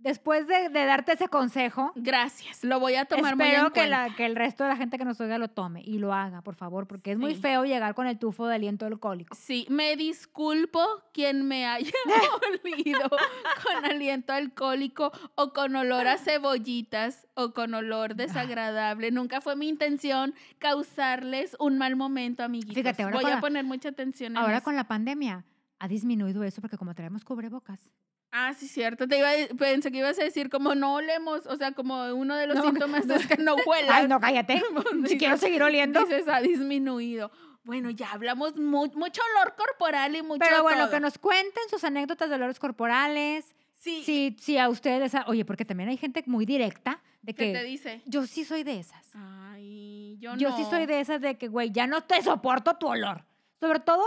después de, de darte ese consejo, Gracias, lo voy a tomar muy en que, cuenta. la- que el resto de la gente que nos oiga lo tome y lo haga, por favor, porque es muy Sí. feo llegar con el tufo de aliento alcohólico. Sí, me disculpo quien me haya *laughs* olido con aliento alcohólico o con olor a cebollitas o con olor desagradable. Nunca fue mi intención causarles un mal momento, amiguitos. Fíjate, ahora Voy a la- poner mucha atención en Ahora eso. con la pandemia ha disminuido eso porque como traemos cubrebocas. Ah, sí, cierto. Te iba a- pensé que ibas a decir como no olemos, o sea, como uno de los No, síntomas no. es que no *laughs* huelas. Ay, no, cállate. *laughs* si Dices- quiero seguir oliendo. Dices, ha disminuido. Bueno, ya hablamos mu- mucho olor corporal y mucho Pero bueno, todo. que nos cuenten sus anécdotas de olores corporales. Sí, Si, si a ustedes, a- oye, porque también hay gente muy directa de ¿qué que te dice? yo sí soy de esas. Ay, yo, Yo no. sí soy de esas de que, güey, ya no te soporto tu olor. Sobre todo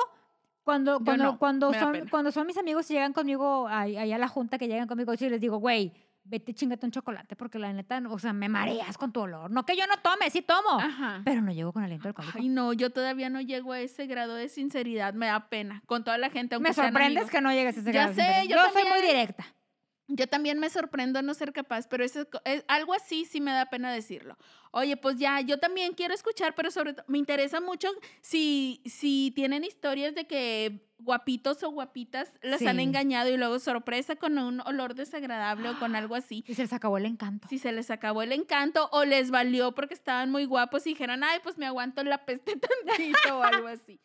cuando, Yo cuando, no, cuando, son, cuando son mis amigos y llegan conmigo ahí a la junta, que llegan conmigo, y les digo, güey, vete chingate un chocolate, porque la neta, o sea, me mareas con tu olor. No que yo no tome, sí tomo, Ajá. pero no llego con aliento alcohólico. Ay, no, yo todavía no llego a ese grado de sinceridad. Me da pena. Con toda la gente, aunque me sorprendes que no llegues a ese Ya grado. de sé, sinceridad. yo soy muy directa. Yo también me sorprendo no ser capaz, pero eso, es, algo así sí me da pena decirlo. Oye, pues ya, yo también quiero escuchar, pero sobre todo me interesa mucho si, si tienen historias de que guapitos o guapitas las han engañado y luego sorpresa con un olor desagradable o con algo así. Y se les acabó el encanto. Si se les acabó el encanto o les valió porque estaban muy guapos y dijeron, ay, pues me aguanto la peste *laughs* tantito o algo así.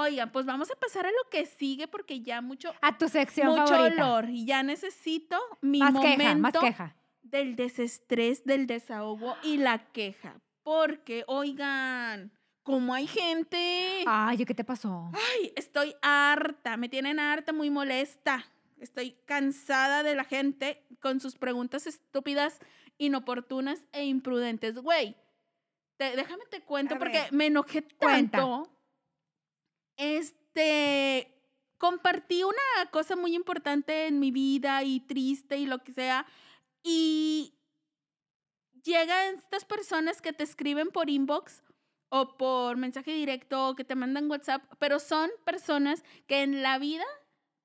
Oigan, pues vamos a pasar a lo que sigue porque ya mucho, A tu sección mucho favorita. olor y ya necesito mi Más momento queja, más queja. del desestrés, del desahogo y la queja. Porque, oigan, como hay gente, Ay, ¿qué te pasó? ay, estoy harta, me tienen harta, muy molesta. Estoy cansada de la gente con sus preguntas estúpidas, inoportunas e imprudentes. Güey, te- déjame te cuento porque me enojé Cuenta. Este, compartí una cosa muy importante en mi vida y triste y lo que sea Y llegan estas personas que te escriben por inbox o por mensaje directo o que te mandan WhatsApp, pero son personas que en la vida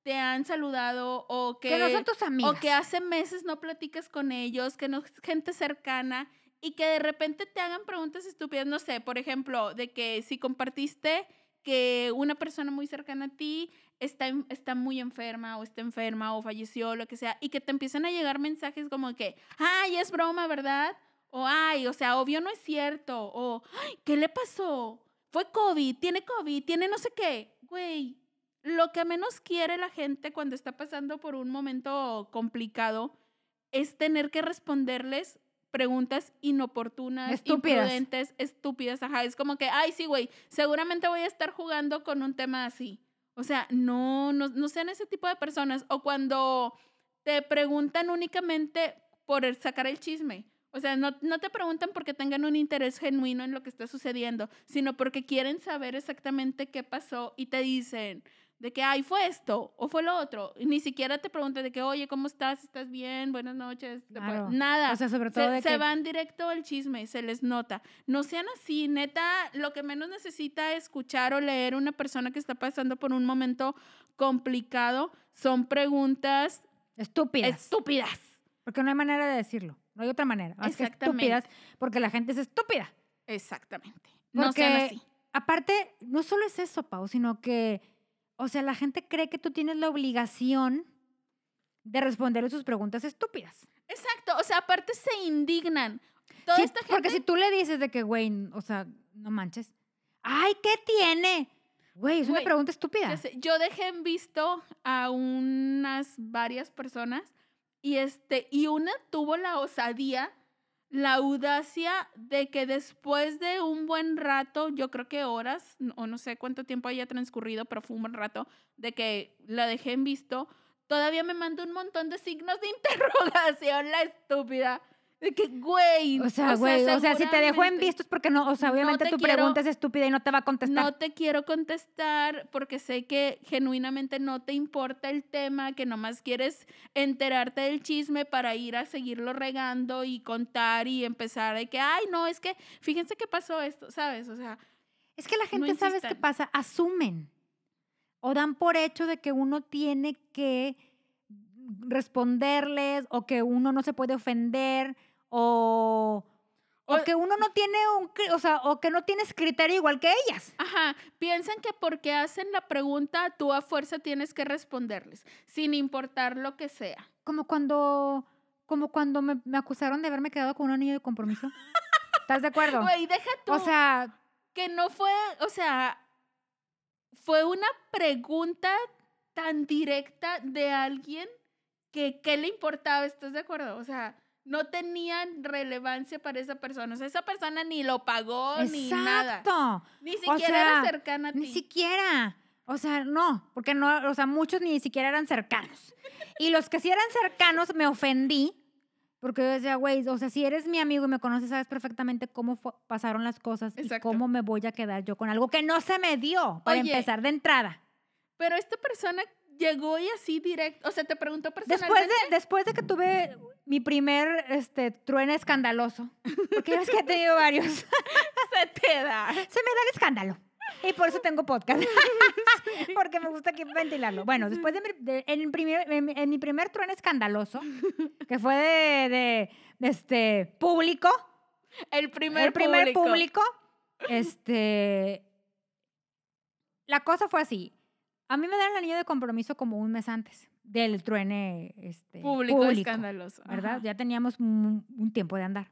te han saludado o que, Que no son tus amigas. o que hace meses no platicas con ellos, que no es gente cercana y que de repente te hagan preguntas estúpidas, no sé, por ejemplo, de que si compartiste que una persona muy cercana a ti está, está muy enferma o está enferma o falleció, lo que sea, y que te empiezan a llegar mensajes como que, ay, es broma, ¿verdad? O, ay, o sea, obvio no es cierto. O, ay, ¿qué le pasó? Fue COVID, tiene COVID, tiene no sé qué. Güey, lo que menos quiere la gente cuando está pasando por un momento complicado es tener que responderles preguntas inoportunas, Estúpidas. imprudentes, estúpidas. Ajá, es como que, ay, sí, güey, seguramente voy a estar jugando con un tema así. O sea, no, no, no sean ese tipo de personas. O cuando te preguntan únicamente por el- sacar el chisme. O sea, no, no te preguntan porque tengan un interés genuino en lo que está sucediendo, sino porque quieren saber exactamente qué pasó y te dicen de que, ay, fue esto o fue lo otro. Y ni siquiera te preguntan de que, oye, ¿cómo estás? ¿Estás bien? Buenas noches. Te puedo-". Claro. Nada. O sea, sobre todo Se, de se que... van directo al chisme, se les nota. No sean así, neta, lo que menos necesita escuchar o leer una persona que está pasando por un momento complicado son preguntas Estúpidas. estúpidas. porque no hay manera de decirlo. No hay otra manera. Más que Exactamente. estúpidas, porque la gente es estúpida. Exactamente. No sean así. Aparte, no solo es eso, Pau, sino que, o sea, la gente cree que tú tienes la obligación de responderle sus preguntas estúpidas. Exacto, o sea, aparte se indignan. Toda Sí, esta gente Porque si tú le dices de que, güey, o sea, no manches. Ay, ¿qué tiene? Güey, es una pregunta estúpida. Yo dejé en visto a unas varias personas y este y una tuvo la osadía, la audacia de que después de un buen rato, yo creo que horas o no sé cuánto tiempo haya transcurrido, pero fue un buen rato de que la dejé en visto, todavía me mandó un montón de signos de *laughs* interrogación la estúpida. Que, güey. O sea, güey, o sea, si te dejó en visto es porque no, o sea, No obviamente te tu quiero- pregunta es estúpida y no te va a contestar. No te quiero contestar porque sé que genuinamente no te importa el tema, que nomás quieres enterarte del chisme para ir a seguirlo regando y contar y empezar de que, ay, no, es que fíjense que pasó esto, ¿sabes? O sea, Es que la No gente, ¿sabes qué pasa? Asumen o dan por hecho de que uno tiene que responderles o que uno no se puede ofender o, o O- que uno no tiene un, o sea, o que no tienes criterio igual que ellas. ajá, piensan que porque hacen la pregunta, tú a fuerza tienes que responderles, sin importar lo que sea. Como cuando, como cuando me, me acusaron de haberme quedado con un anillo de compromiso. *laughs* ¿Estás de acuerdo? Güey, deja tú. O sea, que no fue, o sea, fue una pregunta tan directa de alguien que qué le importaba, ¿estás de acuerdo? O sea, no tenían relevancia para esa persona. O sea, esa persona ni lo pagó ni nada. exacto. Ni siquiera era sea, cercana a ti. Ni siquiera. O sea, no, porque no, o sea, muchos ni siquiera eran cercanos. Y los que sí eran cercanos me ofendí, porque yo decía, güey, o sea, si eres mi amigo y me conoces, sabes perfectamente cómo fue- pasaron las cosas Exacto. y cómo me voy a quedar yo con algo que no se me dio, para Oye, empezar de entrada. Pero esta persona llegó y así directo, o sea, te preguntó personalmente. Después de, después de que tuve mi primer este, truene escandaloso, porque ves que he tenido varios, se *laughs* se te da. me da el escándalo. Y por eso tengo podcast. *laughs* Porque me gusta aquí ventilarlo. Bueno, después de, mi, de- en, primer, en, mi- en mi primer trueno escandaloso, que fue de, de- de este, público, El primer, el primer público. público, este, la cosa fue así. A mí me dan el anillo de compromiso como un mes antes del truene este, Público, escandaloso. ¿verdad? Ajá. Ya teníamos un, un tiempo de andar.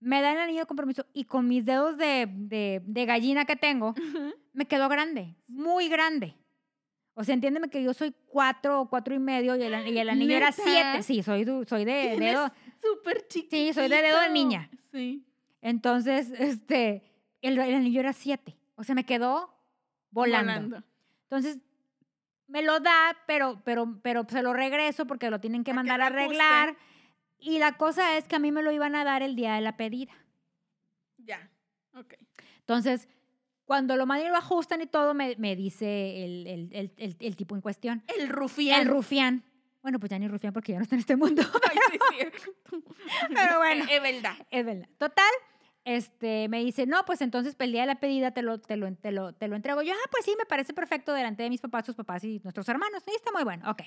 Me dan el anillo de compromiso y con mis dedos de, de- de gallina que tengo, Ujú. me quedó grande, muy grande. O sea, entiéndeme que yo soy cuatro o cuatro y medio y el, y el anillo era ¿Neta? siete. Sí, soy, soy de dedo. Súper chiquito. Sí, soy de dedo de niña. Sí. Entonces, este, el, el anillo era siete. O sea, me quedó volando. Entonces, me lo da, pero, pero, pero se lo regreso porque lo tienen que Para que mandar a arreglar. Y la cosa es que a mí me lo iban a dar el día de la pedida. Ya. Ok. Entonces, cuando lo mandan y lo ajustan y todo, me, me dice el, el- el- el- el tipo en cuestión. El rufián. El rufián. Bueno, pues ya ni Rufián porque ya no está en este mundo. *laughs* Ay, sí, cierto. Pero bueno. Es verdad. Es verdad. Total, este, me dice, no, pues entonces el día de la pedida te lo, te, lo, te, lo, te lo entrego. Yo, ah, pues sí, me parece perfecto delante de mis papás, sus papás y nuestros hermanos. Y está muy bueno, ok.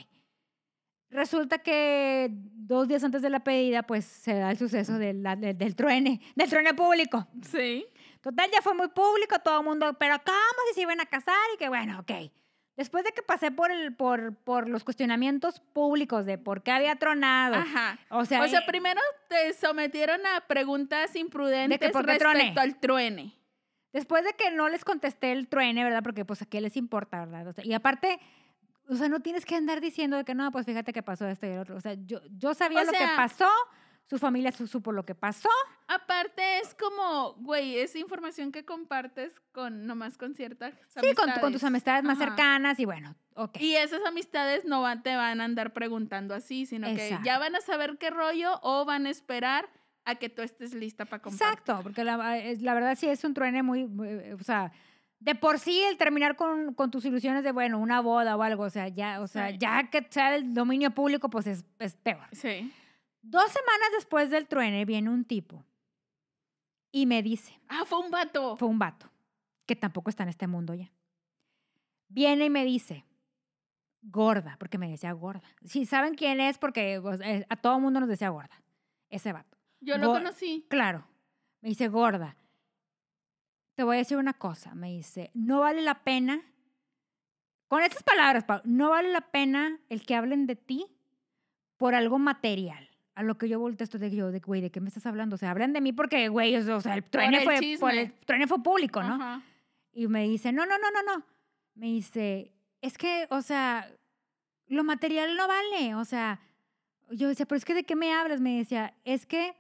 Resulta que dos días antes de la pedida, pues se da el suceso del, del, del truene, del truene público. Sí. Total, ya fue muy público, todo el mundo, pero ¿cómo si se iban a casar? Y que bueno, ok. Después de que pasé por, el, por, por los cuestionamientos públicos de por qué había tronado, Ajá. o sea, O sea, eh, primero te sometieron a preguntas imprudentes por qué respecto truene. al truene. Después de que no les contesté el truene, ¿verdad? Porque pues a qué les importa, ¿verdad? O sea, y aparte, o sea, no tienes que andar diciendo de que no, pues fíjate que pasó esto y el otro. O sea, yo, yo sabía O lo que pasó, su familia su- supo lo que pasó. Aparte es como, güey, es información que compartes con nomás con ciertas Sí, con, con tus amistades más Ajá. cercanas y bueno, ok. Y esas amistades no van, te van a andar preguntando así, sino que Exacto. ya van a saber qué rollo o van a esperar a que tú estés lista para compartir. Exacto, porque la, la verdad sí es un truene muy, muy, o sea, de por sí el terminar con, con tus ilusiones de, bueno, una boda o algo, o sea, ya, o sea, Sí. ya que sea del dominio público, pues es, es peor. Sí. Dos semanas después del truene viene un tipo y me dice, Ah, fue un vato. fue un vato, que tampoco está en este mundo ya. Viene y me dice, gorda, porque me decía gorda. Si saben quién es, porque pues, eh, a todo mundo nos decía gorda, ese vato. Yo lo Go- conocí. Claro, me dice gorda. Te voy a decir una cosa, me dice, no vale la pena, con estas palabras, Pau, no vale la pena el que hablen de ti por algo material. A lo que yo volteo esto de yo, de güey, ¿de qué me estás hablando? O sea, hablan de mí porque, güey, o sea, el truene, el fue, por el truene fue público, ¿no? Ajá. Y me dice, no, no, no, no, no. Me dice, es que, o sea, lo material no vale. O sea, yo decía, pero es que de qué me hablas? Me decía, es que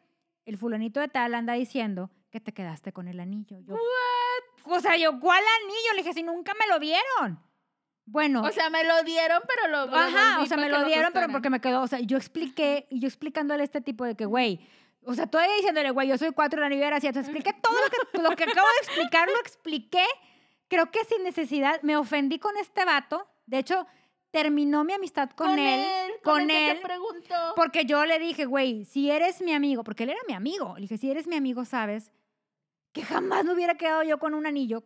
el fulanito de tal anda diciendo que te quedaste con el anillo. Yo, O sea, yo, ¿cuál anillo? Le dije, si nunca me lo dieron. Bueno, O sea, me lo dieron, pero lo. Ajá, o sea, me lo dieron, pero porque me quedó, o sea, yo expliqué, y yo explicándole este tipo de que, güey, o sea, todavía diciéndole, güey, yo soy cuatro de la nivel así, entonces expliqué todo lo que, *laughs* lo que acabo de explicar, lo expliqué, creo que sin necesidad, me ofendí con este vato, de hecho, terminó mi amistad con, él, con, con que él, te preguntó. porque yo le dije, güey, si eres mi amigo, porque él era mi amigo, le dije, si eres mi amigo, sabes que jamás me hubiera quedado yo con un anillo.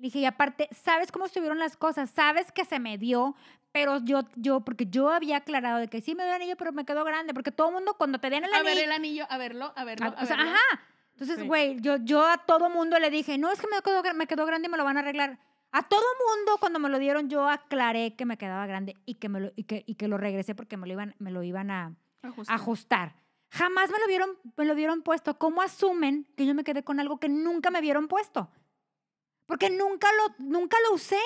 Le dije, y aparte, ¿sabes cómo estuvieron las cosas? Sabes que se me dio, pero yo, yo, porque yo había aclarado de que sí me dio el anillo, pero me quedó grande, porque todo el mundo cuando te den el a anillo... ver el anillo, a verlo, a verlo. a- a o sea, verlo. ajá. Entonces, Sí. güey, yo, yo a todo mundo le dije, no, es que me quedó, me quedó grande y me lo van a arreglar. A todo mundo, cuando me lo dieron, yo aclaré que me quedaba grande y que, me lo, y que, y que lo regresé porque me lo iban, me lo iban a, Ajusta. ajustar. Jamás me lo vieron, me lo vieron puesto. ¿Cómo asumen que yo me quedé con algo que nunca me vieron puesto? Porque nunca lo, nunca lo usé.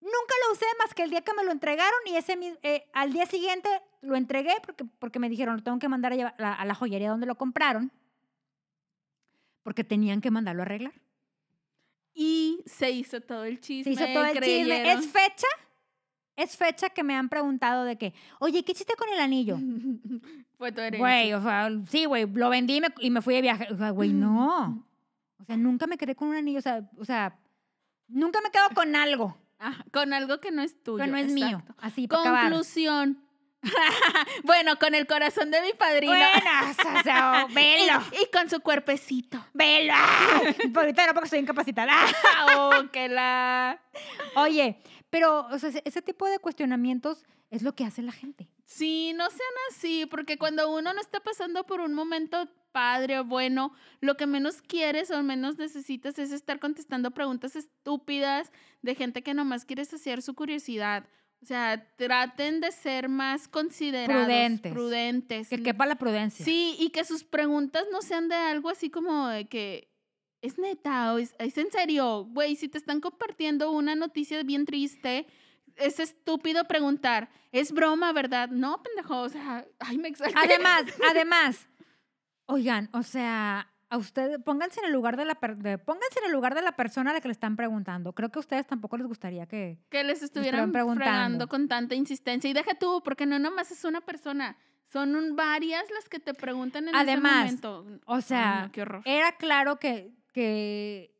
Nunca lo usé más que el día que me lo entregaron y ese eh, al día siguiente lo entregué porque, porque me dijeron, lo tengo que mandar a, llevar- a- a la joyería donde lo compraron porque tenían que mandarlo a arreglar. Y se hizo todo el chisme. Se hizo todo el chisme. creyeron. Es fecha, es fecha que me han preguntado de que, oye, ¿qué hiciste con el anillo? *laughs* Fue tu herencia. Güey, o sea, sí, güey, lo vendí y me, y me fui de viaje. O sea, güey, *laughs* no. O sea, nunca me quedé con un anillo. O sea, o sea nunca me quedo con algo Ajá, con algo que no es tuyo. que no es mío. Así, acabar. Conclusión. *laughs* bueno, con el corazón de mi padrino. Buenas, o sea, *laughs* velo, y, y con su cuerpecito. velo. *laughs* Por ahorita no, porque estoy incapacitada. oh, que la. Oye, pero, o sea, ese- ese tipo de cuestionamientos es lo que hace la gente. Sí, no sean así, porque cuando uno no está pasando por un momento padre o bueno, lo que menos quieres o menos necesitas es estar contestando preguntas estúpidas de gente que nomás quiere saciar su curiosidad. O sea, traten de ser más considerados, Prudentes. prudentes. Que quepa la prudencia. Sí, y que sus preguntas no sean de algo así como de que es neta o es, es en serio. Güey, si te están compartiendo una noticia bien triste, es estúpido preguntar, es broma, ¿verdad? No, pendejo, o sea, ay, me exalté. Además, *laughs* además, oigan, o sea, a ustedes, pónganse en el lugar de la, per- de- pónganse en el lugar de la persona a la que le están preguntando. Creo que a ustedes tampoco les gustaría que... que les estuvieran preguntando. con tanta insistencia. Y deja tú, porque no nomás es una persona, son un- varias las que te preguntan en Además, ese momento. O Ay, sea, no, qué horror. era claro que, que,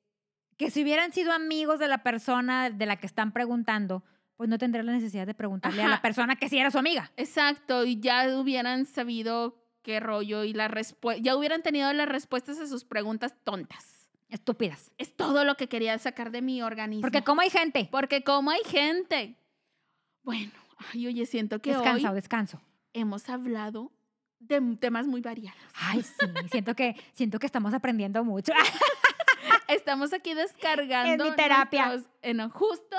que si hubieran sido amigos de la persona de la que están preguntando, pues no tendría la necesidad de preguntarle a la persona que sí era su amiga. Exacto, y ya hubieran sabido qué rollo y la respuesta, ya hubieran tenido las respuestas a sus preguntas tontas. Estúpidas. Es todo lo que quería sacar de mi organismo. Porque como hay gente. Porque como hay gente. Bueno, ay, oye, siento que Descansa hoy descanso. hemos hablado de temas muy variados. Ay, sí, siento que, siento que estamos aprendiendo mucho. *laughs* Estamos aquí descargando. *laughs* En mi terapia. nuestros- en- justo,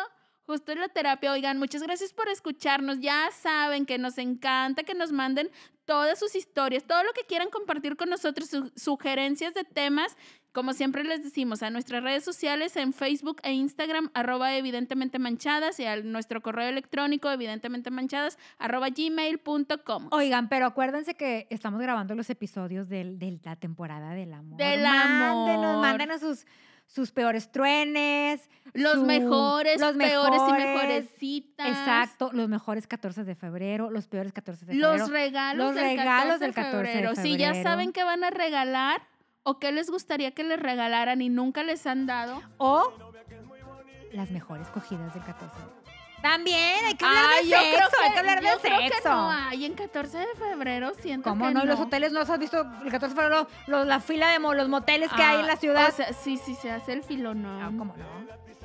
justo en la terapia. Oigan, muchas gracias por escucharnos. Ya saben que nos encanta que nos manden todas sus historias, todo lo que quieran compartir con nosotros, su- sugerencias de temas. Como siempre les decimos, a nuestras redes sociales en Facebook e Instagram, arroba evidentemente manchadas, y a nuestro correo electrónico, evidentemente manchadas, arroba gmail.com. Oigan, pero acuérdense que estamos grabando los episodios del- de la temporada del amor. Del Mándenos, amor. mándenos sus, sus peores truenes. Los su- mejores, los peores y mejores, citas. Exacto, los mejores 14 de febrero, los peores 14 de febrero. Los regalos, Los del, regalos 14 del 14 de Si ya febrero. saben qué van a regalar o qué les gustaría que les regalaran y nunca les han dado. O las mejores cogidas del 14. También hay que hablar Ay, de yo sexo, creo que, hay que hablar yo de creo que sexo. no hay en 14 de febrero, siento ¿Cómo que no? no. ¿Y los hoteles no has visto el 14 de febrero? lo- la fila de mo- los moteles que hay en la Ah, ciudad. O sea, sí, sí, se hace el filón. no, ¿cómo no?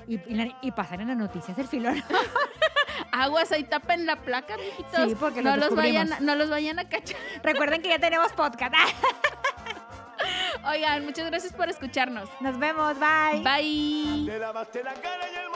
Y, y, la- y pasar en las noticias el filón. *laughs* Aguas, ahí tapen la placa, mijitos. Sí, porque no lo los vayan, no los vayan a cachar. *laughs* Recuerden que ya tenemos podcast. *laughs* Oigan, muchas gracias por escucharnos. Nos vemos, bye. Bye. Te lavaste la cara y el